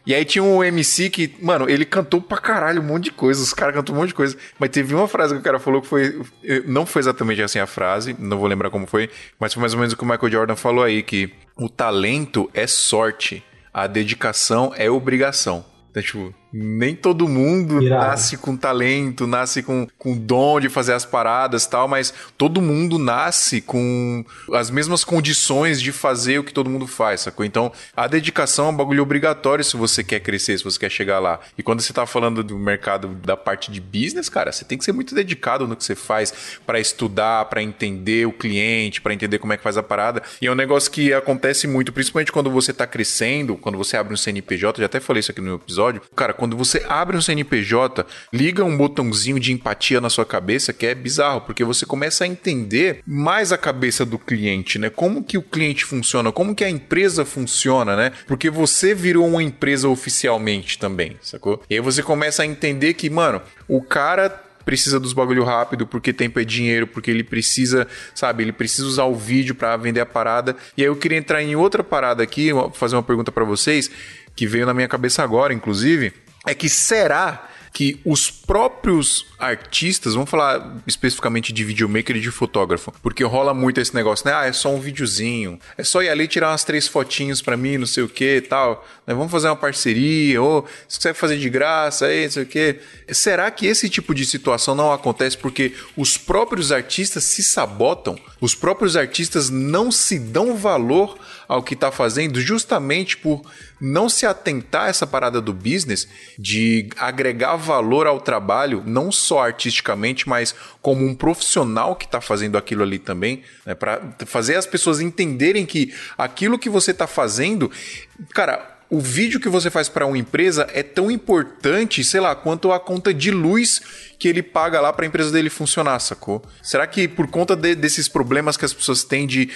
E aí tinha um MC que, mano, ele cantou pra caralho um monte de coisa, os caras cantou um monte de coisa. Mas teve uma frase que o cara falou que foi. eh, Não foi exatamente assim a frase, não vou lembrar como foi, mas foi mais ou menos o que o Michael Jordan falou aí: que o talento é sorte, a dedicação é obrigação. Então, tipo, nem todo mundo Irado. nasce com talento, nasce com, com dom de fazer as paradas e tal, mas todo mundo nasce com as mesmas condições de fazer o que todo mundo faz, sacou? Então, a dedicação é um bagulho obrigatório se você quer crescer, se você quer chegar lá. E quando você tá falando do mercado da parte de business, cara, você tem que ser muito dedicado no que você faz pra estudar, pra entender o cliente, pra entender como é que faz a parada. E é um negócio que acontece muito, principalmente quando você tá crescendo, quando você abre um CNPJ, já até falei isso aqui no episódio. Cara, quando você abre um CNPJ, liga um botãozinho de empatia na sua cabeça, que é bizarro, porque você começa a entender mais a cabeça do cliente, né? Como que o cliente funciona, como que a empresa funciona, né? Porque você virou uma empresa oficialmente também, sacou? E aí você começa a entender que, mano, o cara precisa dos bagulho rápido, porque tempo é dinheiro, porque ele precisa, sabe, ele precisa usar o vídeo pra vender a parada. E aí eu queria entrar em outra parada aqui, fazer uma pergunta pra vocês, que veio na minha cabeça agora, inclusive, é que será que os próprios artistas, vamos falar especificamente de videomaker e de fotógrafo, porque rola muito esse negócio, né? Ah, é só um videozinho, é só ir ali tirar umas três fotinhos pra mim, não sei o que e tal, né? Vamos fazer uma parceria, ou se quiser fazer de graça, aí, não sei o que. Será que esse tipo de situação não acontece porque os próprios artistas se sabotam? Os próprios artistas não se dão valor ao que tá fazendo justamente por não se atentar a essa parada do business de agregar valor ao trabalho, não só artisticamente, mas como um profissional que tá fazendo aquilo ali também, né, para fazer as pessoas entenderem que aquilo que você tá fazendo, cara, o vídeo que você faz para uma empresa é tão importante, sei lá, quanto a conta de luz que ele paga lá para a empresa dele funcionar, sacou? Será que por conta de- desses problemas que as pessoas têm de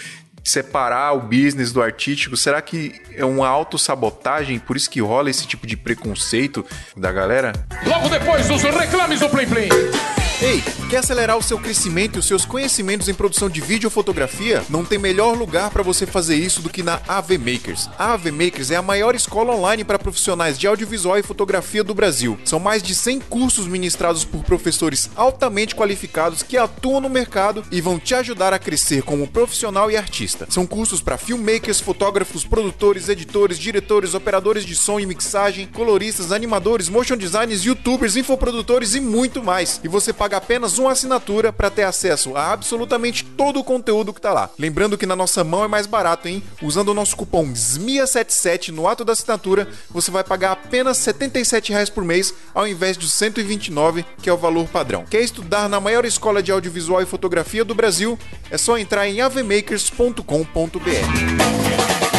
separar o business do artístico? Será que é uma autossabotagem? Por isso que rola esse tipo de preconceito da galera? Logo depois dos reclames do Plim Plim. Ei, quer acelerar o seu crescimento e os seus conhecimentos em produção de vídeo ou fotografia? Não tem melhor lugar para você fazer isso do que na AV Makers. A AV Makers é a maior escola online para profissionais de audiovisual e fotografia do Brasil. São mais de 100 cursos ministrados por professores altamente qualificados que atuam no mercado e vão te ajudar a crescer como profissional e artista. São cursos para filmmakers, fotógrafos, produtores, editores, diretores, operadores de som e mixagem, coloristas, animadores, motion designers, youtubers, infoprodutores e muito mais. E você paga apenas uma assinatura para ter acesso a absolutamente todo o conteúdo que tá lá. Lembrando que na nossa mão é mais barato, hein? Usando o nosso cupom SMIA77 no ato da assinatura, você vai pagar apenas 77 reais por mês, ao invés dos 129, que é o valor padrão. Quer estudar na maior escola de audiovisual e fotografia do Brasil? É só entrar em avemakers.com.br.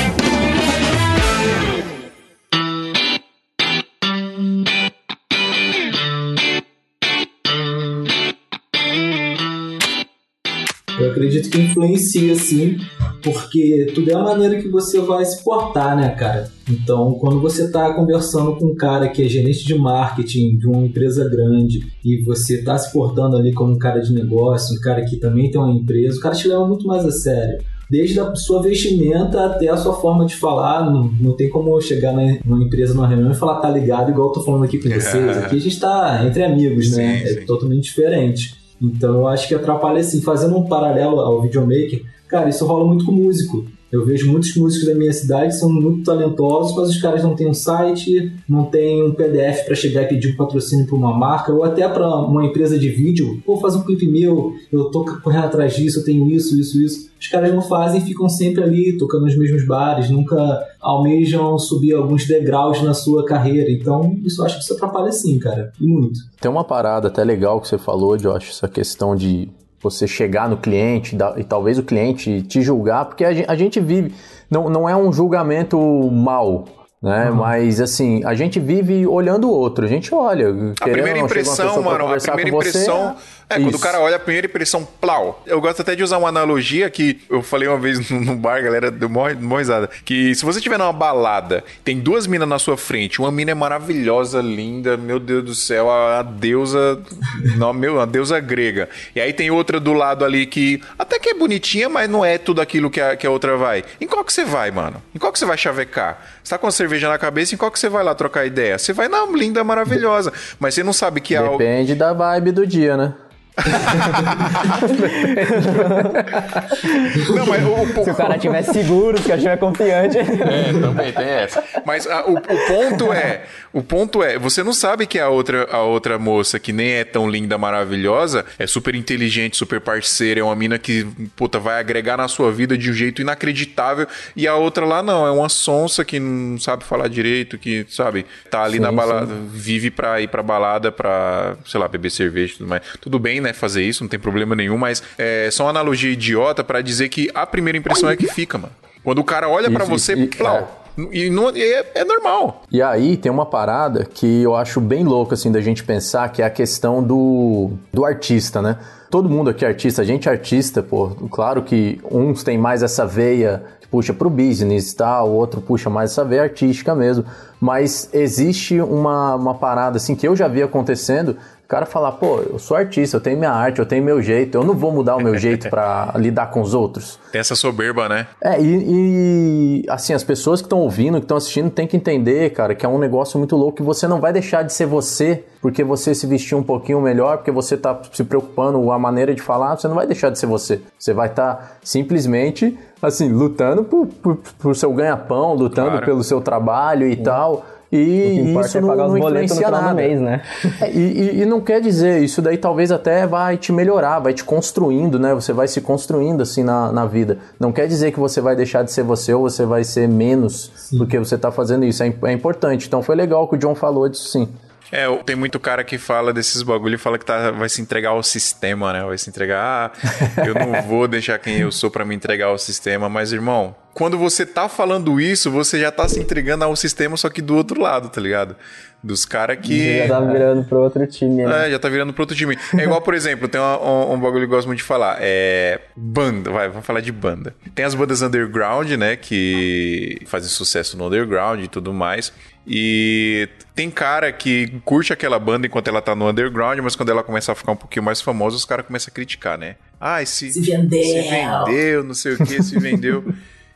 acredito que influencia sim, porque tudo é a maneira que você vai se portar, né, cara? Então, quando você tá conversando com um cara que é gerente de marketing de uma empresa grande e você tá se portando ali como um cara de negócio, um cara que também tem uma empresa, o cara te leva muito mais a sério. Desde a sua vestimenta até a sua forma de falar, não, não tem como chegar na, numa empresa, numa reunião e falar tá ligado, igual eu tô falando aqui com [laughs] vocês. Aqui a gente tá entre amigos, né? Sim, é sim. totalmente diferente. Então eu acho que atrapalha assim, fazendo um paralelo ao videomaker, cara, isso rola muito com músico. Eu vejo muitos músicos da minha cidade que são muito talentosos, mas os caras não têm um site, não têm um PDF para chegar e pedir um patrocínio para uma marca, ou até para uma empresa de vídeo. Pô, faz um clipe meu, eu tô correndo atrás disso, eu tenho isso, isso, isso. Os caras não fazem e ficam sempre ali, tocando nos mesmos bares, nunca almejam subir alguns degraus na sua carreira. Então, isso eu acho que isso atrapalha sim, cara. E muito. Tem uma parada até legal que você falou, Josh, essa questão de você chegar no cliente e talvez o cliente te julgar, porque a gen- a gente vive, não, não é um julgamento mal, né? Mas assim, a gente vive olhando o outro, a gente olha. A primeira impressão, mano, a primeira impressão. É, quando o cara olha a primeira impressão, plau. Eu gosto até de usar uma analogia que eu falei uma vez [laughs] no, bar, galera, deu mó, mó risada. Que se você estiver numa balada, tem duas minas na sua frente, uma mina é maravilhosa, linda, meu Deus do céu, a, a deusa. [laughs] Não, meu, a deusa grega. E aí tem outra do lado ali que até que é bonitinha, mas não é tudo aquilo que a, que a outra vai. Em qual que você vai, mano? Em qual que você vai chavecar? Você tá com a cerveja na cabeça, em qual que você vai lá trocar ideia? Você vai na linda, maravilhosa. Mas você não sabe que a. Depende da vibe do dia, né? [laughs] Não, mas o, o, Se o cara tiver seguro, se o cara tiver confiante. É, também tem essa. Mas ah, o, o ponto é, o ponto é, você não sabe que a outra, a outra moça que nem é tão linda, maravilhosa, é super inteligente, super parceira, é uma mina que, puta, vai agregar na sua vida de um jeito inacreditável, e a outra lá não, é uma sonsa que não sabe falar direito, que, sabe, tá ali Sim, na balada, vive pra ir pra balada pra, sei lá, beber cerveja e tudo mais. Tudo bem, né, fazer isso, não tem problema nenhum, mas é só uma analogia idiota pra dizer que a primeira impressão é que fica, mano. Quando o cara olha pra Isso, você, e- plau. E, não, é, é normal. E aí tem uma parada que eu acho bem louca assim da gente pensar, que é a questão do, do artista, né? Todo mundo aqui é artista, a gente é artista, pô. Claro que uns tem mais essa veia que puxa pro business e tal, o outro puxa mais essa veia artística mesmo. Mas existe uma, uma parada assim que eu já vi acontecendo, o cara falar, pô, eu sou artista, eu tenho minha arte, eu tenho meu jeito, eu não vou mudar o meu jeito pra [laughs] lidar com os outros. Tem essa soberba, né? É, e, e, assim, as pessoas que estão ouvindo, que estão assistindo, tem que entender, cara, que é um negócio muito louco que você não vai deixar de ser você porque você se vestiu um pouquinho melhor, porque você tá se preocupando com a maneira de falar, você não vai deixar de ser você. Você vai estar simplesmente, assim, lutando por, por, por seu ganha-pão, lutando Claro. pelo seu trabalho e tal. Que E isso é não, pagar os não boletos no final do nada. mês, né? É, e, e- e não quer dizer, isso daí talvez até vai te melhorar, vai te construindo, né? Você vai se construindo assim na, na vida. Não quer dizer que você vai deixar de ser você ou você vai ser menos porque você tá fazendo isso. É, é importante. Então foi legal que o John falou disso sim. É, tem muito cara que fala desses bagulho e fala que tá, vai se entregar ao sistema, né? Vai se entregar, ah, eu não [laughs] vou deixar quem eu sou pra me entregar ao sistema, mas irmão, quando você tá falando isso, você já tá se entregando ao sistema, só que do outro lado, tá ligado? Dos caras que. Já tá virando pro outro time, né? É, já tá virando pro outro time. É igual, por exemplo, tem uma- um, um bagulho que eu gosto muito de falar. É. Banda, vai, vamos falar de banda. Tem as bandas underground, né? Que fazem sucesso no underground e tudo mais. E tem cara que curte aquela banda enquanto ela tá no underground, mas quando ela começa a ficar um pouquinho mais famosa, os caras começam a criticar, né? Ah, esse. Se vendeu. Se vendeu, não sei o que, se vendeu. [laughs]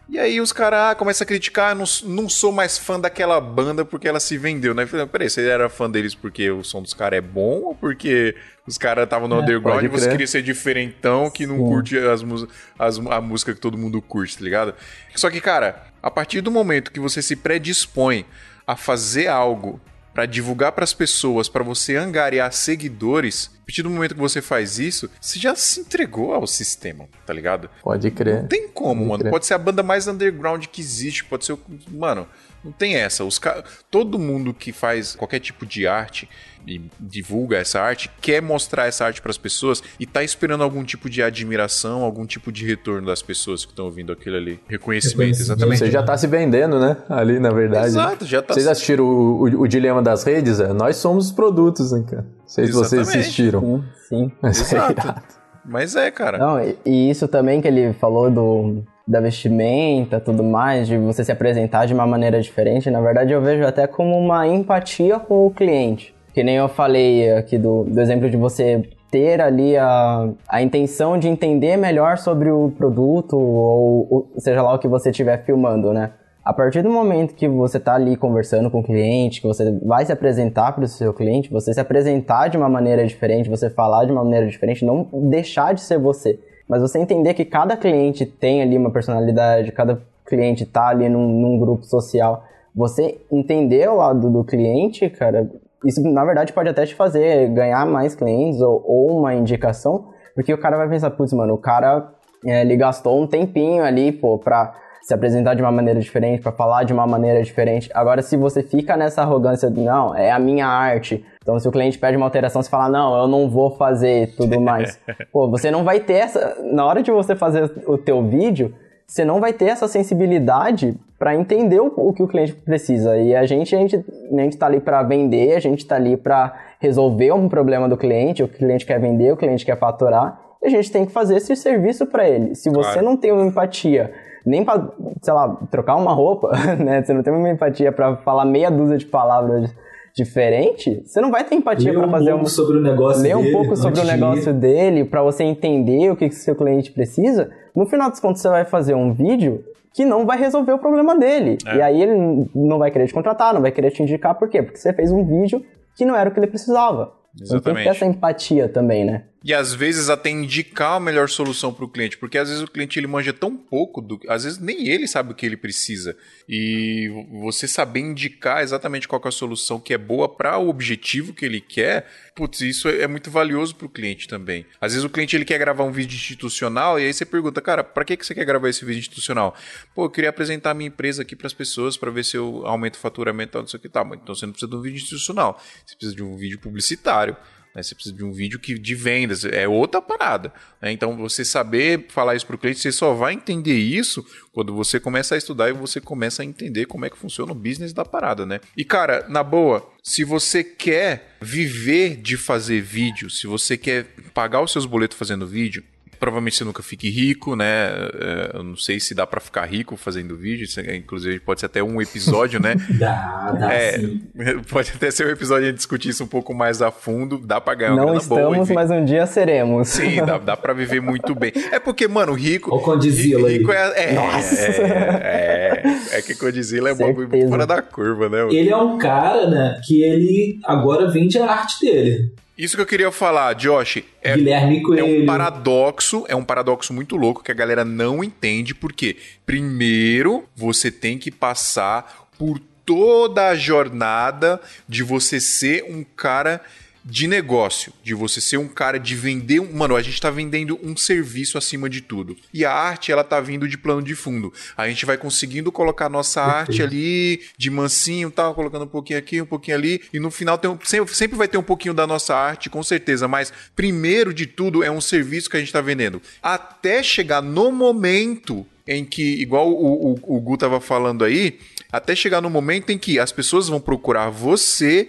E aí os caras ah, começam a criticar, não, não sou mais fã daquela banda porque ela se vendeu, né? Falei, Peraí, você era fã deles porque o som dos caras é bom ou porque os caras estavam no underground e você queria ser diferentão que não Sim. curte as, as- a música que todo mundo curte, tá ligado? Só que, cara, a partir do momento que você se predispõe a fazer algo pra divulgar pras pessoas, pra você angariar seguidores, a partir do momento que você faz isso, você já se entregou ao sistema, tá ligado? Pode crer. Não tem como, Pode mano. crer. Pode ser a banda mais underground que existe, pode ser o. Mano, não tem essa. Os ca... Todo mundo que faz qualquer tipo de arte e divulga essa arte quer mostrar essa arte pras pessoas e tá esperando algum tipo de admiração, algum tipo de retorno das pessoas que estão ouvindo aquilo ali. Reconhecimento, exatamente. Você já tá se vendendo, né? Ali, na verdade. Exato, já tá. Vocês assistiram o, o- o Dilema das Redes? É, nós somos os produtos, né, cara? Não sei se vocês assistiram. Sim, sim. [laughs] Mas é Exato. irado. Mas é, cara. Não, e, e isso também que ele falou do da vestimenta, tudo mais, de você se apresentar de uma maneira diferente, na verdade eu vejo até como uma empatia com o cliente. Que nem eu falei aqui do, do exemplo de você ter ali a, a intenção de entender melhor sobre o produto ou, ou seja lá o que você estiver filmando, né? A partir do momento que você está ali conversando com o cliente, que você vai se apresentar para o seu cliente, você se apresentar de uma maneira diferente, você falar de uma maneira diferente, não deixar de ser você. Mas você entender que cada cliente tem ali uma personalidade, cada cliente tá ali num, num grupo social. Você entender o lado do cliente, cara, isso na verdade pode até te fazer ganhar mais clientes ou, ou uma indicação, porque o cara vai pensar, putz, mano, o cara é, ele gastou um tempinho ali, pô, pra se apresentar de uma maneira diferente, pra falar de uma maneira diferente. Agora, se você fica nessa arrogância, de, não, é a minha arte. Então, se o cliente pede uma alteração, você fala, não, eu não vou fazer tudo mais. [laughs] Pô, você não vai ter essa. Na hora de você fazer o teu vídeo, você não vai ter essa sensibilidade para entender o, o que o cliente precisa. E a gente, a gente, a gente tá ali para vender, a gente tá ali para resolver um problema do cliente, o cliente quer vender, o cliente quer faturar, e a gente tem que fazer esse serviço para ele. Se você Claro. não tem uma empatia, nem para, sei lá, trocar uma roupa, [laughs] né? Você não tem uma empatia para falar meia dúzia de palavras diferentes, você não vai ter empatia para um fazer pouco um sobre o negócio ler um dele pouco sobre o antes de negócio dele para você entender o que que seu cliente precisa. No final dos contos, você vai fazer um vídeo que não vai resolver o problema dele. É. E aí ele não vai querer te contratar, não vai querer te indicar. Por quê? Porque você fez um vídeo que não era o que ele precisava. Então tem que ter Exatamente. essa empatia também, né? E às vezes até indicar a melhor solução para o cliente, porque às vezes o cliente ele manja tão pouco, do, às vezes nem ele sabe o que ele precisa. E você saber indicar exatamente qual é a solução que é boa para o objetivo que ele quer, putz, isso é muito valioso para o cliente também. Às vezes o cliente ele quer gravar um vídeo institucional e aí você pergunta, cara, para que que você quer gravar esse vídeo institucional? Pô, eu queria apresentar a minha empresa aqui para as pessoas para ver se eu aumento o faturamento, não sei o que tá. Então você não precisa de um vídeo institucional, você precisa de um vídeo publicitário né? Você precisa de um vídeo que, de vendas, é outra parada. né? Então, você saber falar isso para o cliente, você só vai entender isso quando você começa a estudar e você começa a entender como é que funciona o business da parada, né? E, cara, na boa, se você quer viver de fazer vídeo, se você quer pagar os seus boletos fazendo vídeo, Provavelmente você nunca fique rico, né? É, Eu não sei se dá para ficar rico fazendo vídeo. é- Inclusive, pode ser até um episódio, né? [laughs] Dá, dá É, sim. [laughs] pode até ser um episódio a discutir isso um pouco mais a fundo. Dá pra ganhar uma não boa. estamos, enfim. mas um dia seremos. Sim, dá, dá pra viver muito bem. É porque, mano, rico. O Condzilla aí. rico é, é, Nossa. é, é, é que Condzilla é Certeza. fora da curva, né? Ele é um cara, né, que ele agora vende a arte dele. Isso que eu queria falar, Josh, é, é um paradoxo, é um paradoxo muito louco que a galera não entende, porque primeiro você tem que passar por toda a jornada de você ser um cara de negócio, de você ser um cara de vender, um- mano, a gente tá vendendo um serviço acima de tudo. E a arte, ela tá vindo de plano de fundo. A gente vai conseguindo colocar nossa arte ali de mansinho, tal, colocando um pouquinho aqui, um pouquinho ali, e no final tem um- sempre, sempre vai ter um pouquinho da nossa arte, com certeza, mas primeiro de tudo é um serviço que a gente tá vendendo. Até chegar no momento em que, igual o, o, o Gu tava falando aí, até chegar no momento em que as pessoas vão procurar você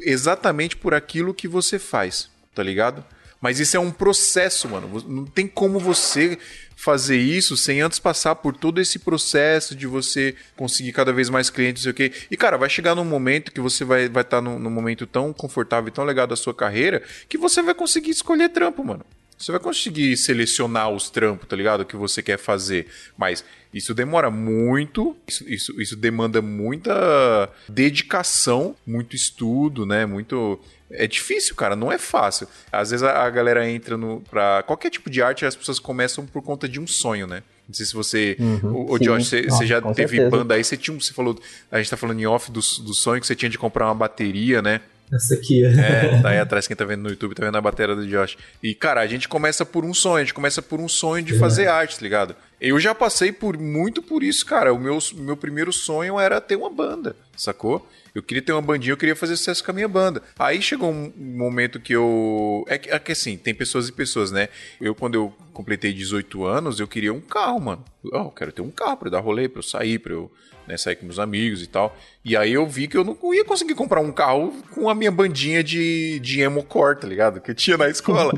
exatamente por aquilo que você faz, tá ligado? Mas isso é um processo, mano. Não tem como você fazer isso sem antes passar por todo esse processo de você conseguir cada vez mais clientes, não sei o quê. E, cara, vai chegar num momento que você vai estar vai tá num, num momento tão confortável e tão legal da sua carreira que você vai conseguir escolher trampo, mano. Você vai conseguir selecionar os trampos, tá ligado? Que você quer fazer. Mas isso demora muito, isso, isso, isso demanda muita dedicação, muito estudo, né? Muito. É difícil, cara, não é fácil. Às vezes a, galera entra no. Pra qualquer tipo de arte, as pessoas começam por conta de um sonho, né? Não sei se você. o, o. Josh, você, Nossa, você já teve certeza. banda aí, você tinha. Você falou. A gente tá falando em off do, do sonho que você tinha de comprar uma bateria, né? Essa aqui. É, tá aí atrás quem tá vendo no YouTube, tá vendo a bateria do Josh. E, cara, a gente começa por um sonho, a gente começa por um sonho de fazer arte, tá ligado? Eu já passei por muito por isso, cara. O meu, meu primeiro sonho era ter uma banda, sacou? Eu queria ter uma bandinha, eu queria fazer sucesso com a minha banda. Aí chegou um momento que eu. É que, é que assim, tem pessoas e pessoas, né? Eu, quando eu completei 18 anos, eu queria um carro, mano. Oh, eu quero ter um carro pra eu dar rolê, pra eu sair, pra eu né, sair com meus amigos e tal. E aí eu vi que eu não ia conseguir comprar um carro com a minha bandinha de, de emo core, tá ligado? Que eu tinha na escola.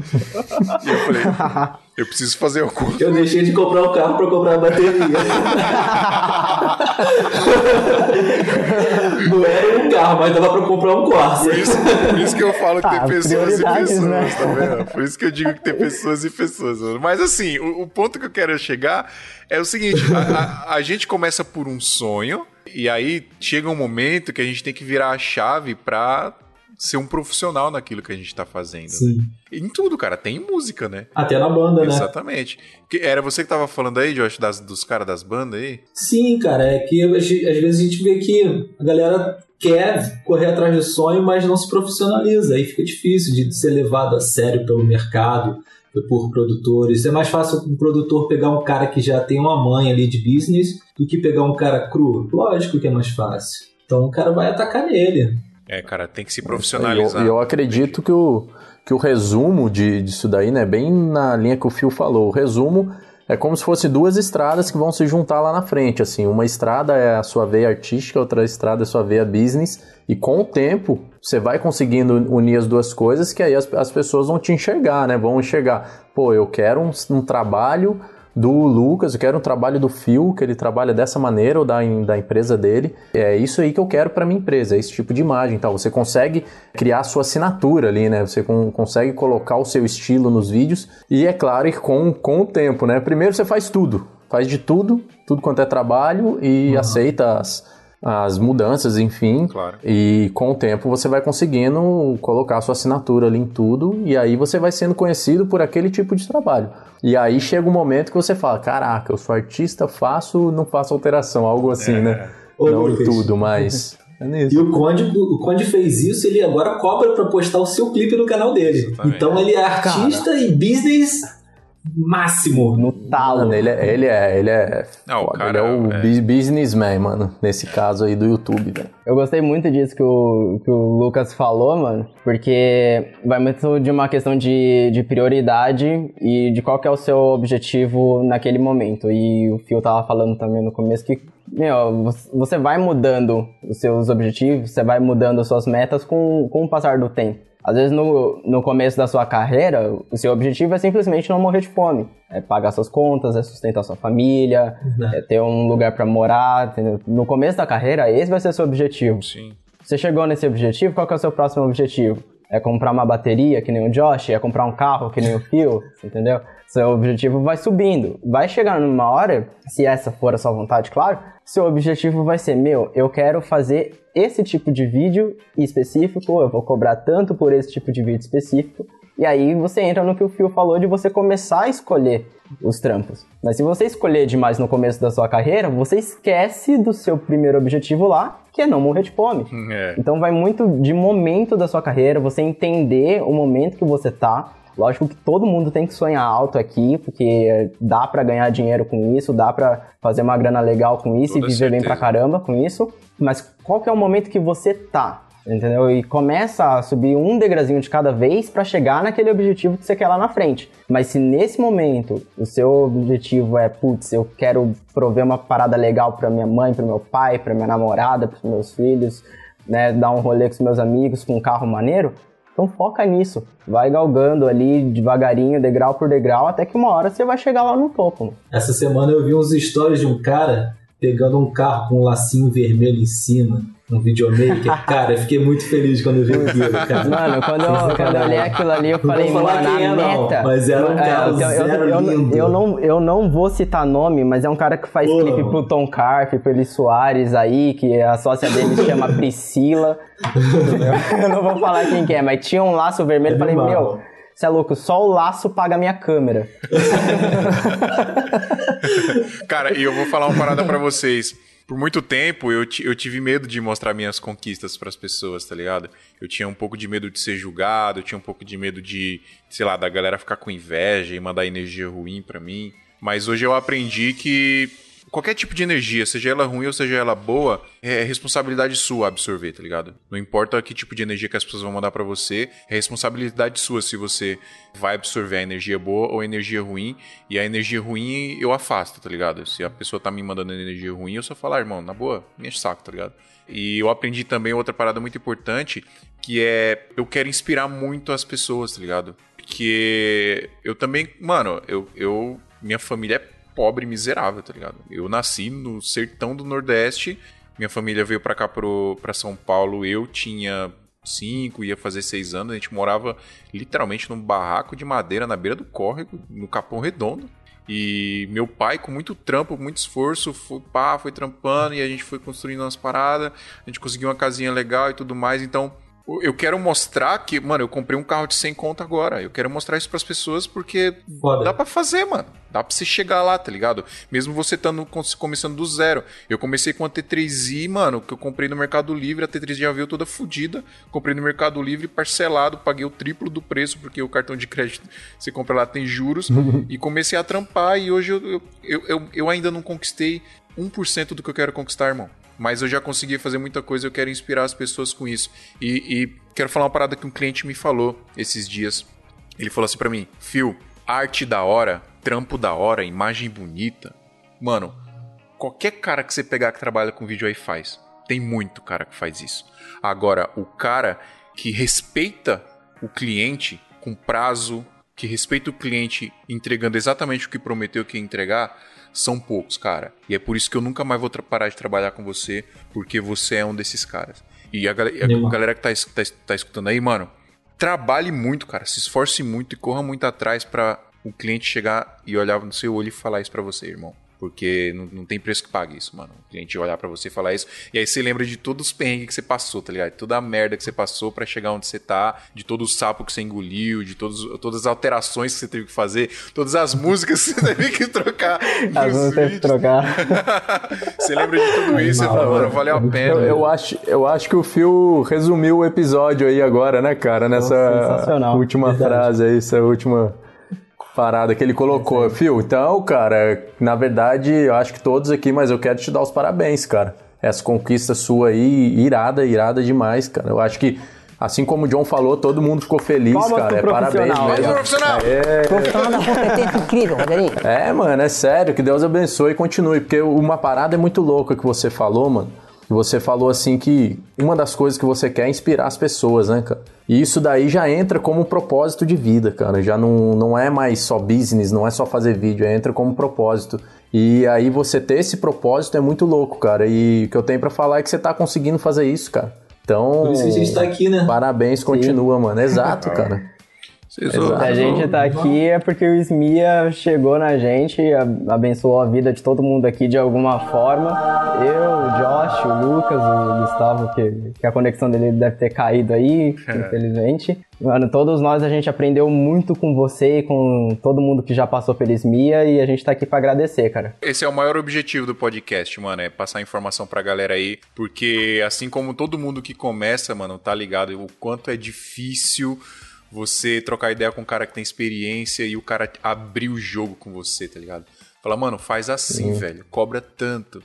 e eu falei, [laughs] eu preciso fazer alguma Eu deixei de comprar um carro pra comprar a bateria. [laughs] Não era um carro, mas dava pra comprar um Corsa. Por isso, por isso que eu falo que tem Ah, pessoas e pessoas, né? tá vendo? Por isso que eu digo que tem pessoas e pessoas. Mas assim, o, o ponto que eu quero chegar é o seguinte: a, a- a gente começa por um sonho, e aí chega um momento que a gente tem que virar a chave pra ser um profissional naquilo que a gente tá fazendo. Sim. né? Em tudo, cara, tem música, né? Até na banda, né? Exatamente. Que- Era você que tava falando aí, Josh, das, dos caras das bandas aí? Sim, cara, é que às às vezes a gente vê que a galera quer correr atrás do sonho, mas não se profissionaliza. Aí fica difícil de ser levado a sério pelo mercado, por produtores. É mais fácil um produtor pegar um cara que já tem uma mãe ali de business do que pegar um cara cru. Lógico que é mais fácil. Então o cara vai atacar nele. É, cara, tem que se eu, profissionalizar. e eu acredito que o, que o resumo de, disso daí, né, bem na linha que o Fio falou, o resumo é como se fosse duas estradas que vão se juntar lá na frente, assim, uma estrada é a sua veia artística, outra estrada é a sua veia business, e com o tempo você vai conseguindo unir as duas coisas, que aí as, as pessoas vão te enxergar, né, vão enxergar, pô, eu quero um, um trabalho do Lucas, eu quero um trabalho do Phil, que ele trabalha dessa maneira, ou da, da empresa dele. É isso aí que eu quero para minha empresa, é esse tipo de imagem. Então, você consegue criar a sua assinatura ali, né? Você con- consegue colocar o seu estilo nos vídeos. E é claro que com, com o tempo, né? Primeiro você faz tudo, faz de tudo, tudo quanto é trabalho e aceita as, as mudanças, enfim. Claro. E com o tempo você vai conseguindo colocar a sua assinatura ali em tudo, e aí você vai sendo conhecido por aquele tipo de trabalho. E aí chega um momento que você fala: caraca, eu sou artista, faço, não faço alteração, algo assim, né? Ô, não em tudo, mas. [laughs] É E nisso. o Conde, o Conde fez isso, ele agora cobra pra postar o seu clipe no canal dele. Então ele é artista e business máximo. No talo. Mano, ele é, ele é, ele é, Não, o foda, cara ele é o é- bu- businessman, mano, nesse caso aí do YouTube, velho. Eu gostei muito disso que o, que o Lucas falou, mano, porque vai muito de uma questão de, de prioridade e de qual que é o seu objetivo naquele momento. E o Phil tava falando também no começo que, meu, você- você vai mudando os seus objetivos, você vai mudando as suas metas com, com o passar do tempo. Às vezes no, no começo da sua carreira, o seu objetivo é simplesmente não morrer de fome. É pagar suas contas, é sustentar sua família, Verdade. é ter um lugar pra morar, entendeu? No começo da carreira, esse vai ser seu objetivo. Sim. Você chegou nesse objetivo, qual é o seu próximo objetivo? É comprar uma bateria, que nem o Josh? É comprar um carro, que nem o Phil? [laughs] entendeu? Seu objetivo vai subindo. Vai chegar numa hora, se essa for a sua vontade, claro, seu objetivo vai ser, meu, eu quero fazer esse tipo de vídeo específico, eu vou cobrar tanto por esse tipo de vídeo específico, E aí você entra no que o Fio falou de você começar a escolher os trampos. Mas se você escolher demais no começo da sua carreira, você esquece do seu primeiro objetivo lá, que é não morrer de fome. É. Então vai muito de momento da sua carreira, você entender o momento que você tá. Lógico que todo mundo tem que sonhar alto aqui, porque dá pra ganhar dinheiro com isso, dá pra fazer uma grana legal com isso Toda e viver bem certeza. pra caramba com isso. Mas qual que é o momento que você tá? Entendeu? E começa a subir um degrazinho de cada vez pra chegar naquele objetivo que você quer lá na frente. Mas se nesse momento o seu objetivo é, putz, eu quero prover uma parada legal pra minha mãe, pro meu pai, pra minha namorada, pros meus filhos, né, dar um rolê com os meus amigos com um carro maneiro, então foca nisso. Vai galgando ali devagarinho, degrau por degrau, até que uma hora você vai chegar lá no topo. mano. Essa semana eu vi uns stories de um cara pegando um carro com um lacinho vermelho em cima, um videomaker. Cara, eu fiquei muito feliz quando eu vi aquilo, cara. Mano, quando eu, quando eu olhei aquilo ali, eu Não falei, vou falar mano, quem a é, não, meta. mas era um É, carro eu, eu- zero eu- lindo. eu não, eu não vou citar nome, mas é um cara que faz Porra. clipe pro Tom Carp, pro Eli Soares aí, que a sócia dele se chama Priscila. [laughs] eu não vou falar quem que é, mas tinha um laço vermelho, eu falei, Animal. meu, você é louco, só o laço paga a minha câmera. [laughs] Cara, e eu vou falar uma parada pra vocês. Por muito tempo eu, eu tive medo de mostrar minhas conquistas pras pessoas, tá ligado? Eu tinha um pouco de medo de ser julgado, eu tinha um pouco de medo de, sei lá, da galera ficar com inveja e mandar energia ruim pra mim. Mas hoje eu aprendi que qualquer tipo de energia, seja ela ruim ou seja ela boa, é responsabilidade sua absorver, tá ligado? Não importa que tipo de energia que as pessoas vão mandar pra você, é responsabilidade sua se você vai absorver a energia boa ou a energia ruim. E a energia ruim eu afasto, tá ligado? Se a pessoa tá me mandando energia ruim, eu só falo, ah, irmão, na boa, me enche saco, tá ligado? E eu aprendi também outra parada muito importante, que é eu quero inspirar muito as pessoas, tá ligado? Porque eu também, mano, eu, eu minha família é pobre miserável, tá ligado? Eu nasci no sertão do Nordeste, minha família veio pra cá pro, pra São Paulo, eu tinha cinco, ia fazer seis anos, a gente morava literalmente num barraco de madeira na beira do córrego, no Capão Redondo. E meu pai, com muito trampo, muito esforço, foi, pá, foi trampando e a gente foi construindo umas paradas, a gente conseguiu uma casinha legal e tudo mais, então eu quero mostrar que, mano, eu comprei um carro de 100 conto agora. Eu quero mostrar isso pras pessoas porque Foda. dá pra fazer, mano. Dá pra você chegar lá, tá ligado? Mesmo você estando começando do zero. Eu comecei com a T3i, mano, que eu comprei no Mercado Livre. A T3i já veio toda fodida. Comprei no Mercado Livre, parcelado, paguei o triplo do preço, porque o cartão de crédito você compra lá tem juros. [laughs] e comecei a trampar. E hoje eu, eu, eu, eu, eu ainda não conquistei 1% do que eu quero conquistar, irmão. Mas eu já consegui fazer muita coisa, eu quero inspirar as pessoas com isso. E, e quero falar uma parada que um cliente me falou esses dias. Ele falou assim pra mim: Phil, arte da hora, trampo da hora, imagem bonita. Mano, qualquer cara que você pegar que trabalha com vídeo aí faz. Tem muito cara que faz isso. Agora, o cara que respeita o cliente com prazo, que respeita o cliente entregando exatamente o que prometeu que ia entregar, são poucos, cara. E é por isso que eu nunca mais vou parar de trabalhar com você, porque você é um desses caras. E a, gal- a galera que tá, tá tá escutando aí, mano, trabalhe muito, cara. Se esforce muito e corra muito atrás pra o cliente chegar e olhar no seu olho e falar isso pra você, irmão. Porque não, não tem preço que pague isso, mano. O cliente olhar pra você e falar isso. E aí você lembra de todos os perrengues que você passou, tá ligado? Toda a merda que você passou pra chegar onde você tá, de todo o sapo que você engoliu, de todos, todas as alterações que você teve que fazer, todas as músicas que você [laughs] teve que trocar. Nos vezes teve que trocar. [laughs] você lembra de tudo isso e fala, mano, valeu a pena. Eu, eu acho, eu acho que o Phil resumiu o episódio aí agora, né, cara? Nessa última Verdade. frase aí, essa última parada que ele colocou. Phil, então, cara, na verdade, eu acho que todos aqui, mas eu quero te dar os parabéns, cara. Essa conquista sua aí, irada, irada demais, cara. Eu acho que, assim como o John falou, todo mundo ficou feliz, Palmas cara. É parabéns profissional. mesmo. Profissional! Profissional da competência incrível, Rogerinho. É, mano, é sério, que Deus abençoe e continue, porque uma parada é muito louca que você falou, mano. Você falou assim que uma das coisas que você quer é inspirar as pessoas, né, cara? E isso daí já entra como um propósito de vida, cara. Já não, não é mais só business, não é só fazer vídeo, entra como propósito. E aí você ter esse propósito é muito louco, cara. E o que eu tenho pra falar é que você tá conseguindo fazer isso, cara. Então, Por isso que a gente tá aqui, né? parabéns, continua, mano. Exato, [laughs] cara. Vocês a gente tá aqui é porque o Smia chegou na gente, abençoou a vida de todo mundo aqui de alguma forma. Eu, o Josh, o Lucas, o Gustavo, que, que a conexão dele deve ter caído aí, infelizmente. Mano, todos nós a gente aprendeu muito com você e com todo mundo que já passou pelo Smia e a gente tá aqui pra agradecer, cara. Esse é o maior objetivo do podcast, mano, é passar informação pra galera aí, porque assim como todo mundo que começa, mano, tá ligado o quanto é difícil você trocar ideia com um cara que tem experiência e o cara abrir o jogo com você, tá ligado? Fala, mano, faz assim, velho, cobra tanto.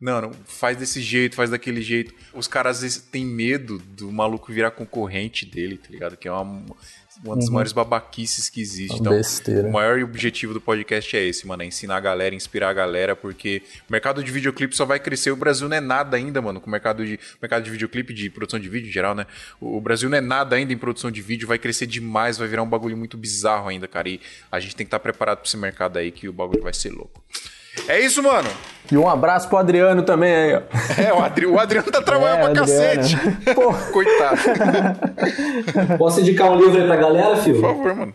Não, não, faz desse jeito, faz daquele jeito. Os caras às vezes têm medo do maluco virar concorrente dele, tá ligado? Que é uma, uma das maiores babaquices que existe. Uma Então, besteira. o maior objetivo do podcast é esse, mano. É ensinar a galera, inspirar a galera, porque o mercado de videoclipe só vai crescer. O Brasil não é nada ainda, mano, com o mercado de, mercado de videoclipe, de produção de vídeo em geral, né? O, o Brasil não é nada ainda em produção de vídeo, vai crescer demais, vai virar um bagulho muito bizarro ainda, cara. E a gente tem que estar preparado pra esse mercado aí, que o bagulho vai ser louco. É isso, mano. E um abraço pro Adriano também aí, ó. É, o, Adri- o Adriano tá trabalhando É, pra Adriano. cacete. [laughs] Coitado. Posso indicar um livro aí pra galera, Por Fio? favor, mano.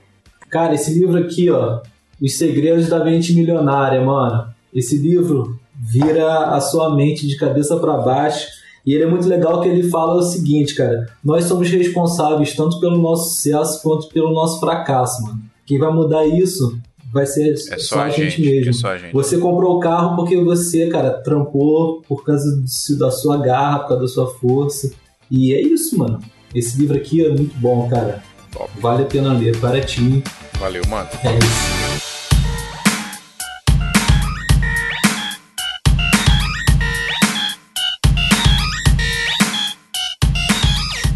Cara, esse livro aqui, ó, Os Segredos da Mente Milionária, mano. Esse livro vira a sua mente de cabeça pra baixo. E ele é muito legal que ele fala o seguinte, cara. Nós somos responsáveis tanto pelo nosso sucesso quanto pelo nosso fracasso, mano. Quem vai mudar isso vai ser É só, a gente, é mesmo. só a gente. Você comprou o carro porque você, cara, trampou por causa do- da sua garra, por causa da sua força. E é isso, mano. Esse livro aqui é muito bom, cara. Top. Vale a pena ler, baratinho. Valeu, mano. É isso.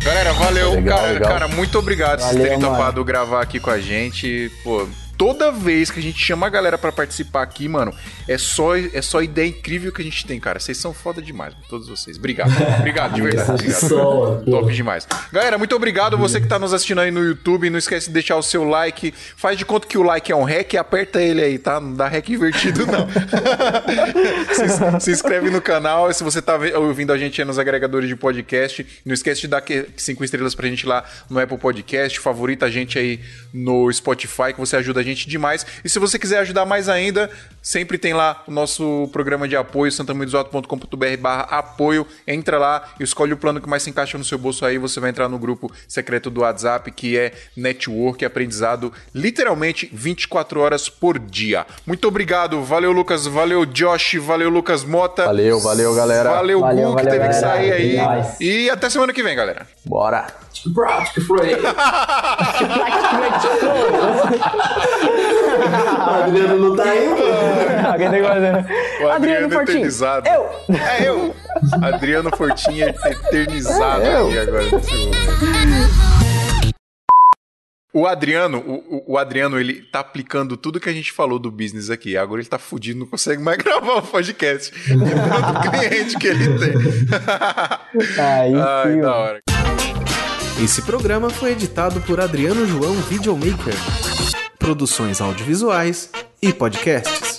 Galera, valeu. Legal, cara, legal. cara, muito obrigado por terem topado gravar aqui com a gente. Pô, toda vez que a gente chama a galera pra participar aqui, mano, é só, é só ideia incrível que a gente tem, cara. Vocês são foda demais, todos vocês. Obrigado. Obrigado, de verdade. Obrigado. Só. Top demais. Galera, muito obrigado. Você que tá nos assistindo aí no YouTube, não esquece de deixar o seu like. Faz de conta que o like é um rec, aperta ele aí, tá? Não dá rec invertido, não. [laughs] se, se inscreve no canal. Se você tá ouvindo a gente aí nos agregadores de podcast, não esquece de dar cinco estrelas pra gente lá no Apple Podcast. Favorita a gente aí no Spotify, que você ajuda a gente demais. E se você quiser ajudar mais ainda, sempre tem lá o nosso programa de apoio, santamuidosalto.com.br barra apoio. Entra lá e escolhe o plano que mais se encaixa no seu bolso aí. Você vai entrar no grupo secreto do WhatsApp, que é Network, aprendizado literalmente 24 horas por dia. Muito obrigado. Valeu, Lucas. Valeu, Josh. Valeu, Lucas Mota. Valeu, valeu, galera. Valeu, Valeu, Gu, que teve que galera. sair aí. É. E até semana que vem, galera. Bora. O Adriano não tá aí, mano. Alguém tem que fazer. O Adriano Fortin. eternizado. Eu. É eu. Adriano Fortinho eternizado É aqui agora. O Adriano, o, o- Adriano, ele tá aplicando tudo que a gente falou do business aqui. Agora ele tá fudido, não consegue mais [laughs] gravar o podcast. De tanto cliente que ele tem. [laughs] Aí Ai, sim, da mano. hora. Esse programa foi editado por Adriano João Videomaker. Produções audiovisuais e podcast.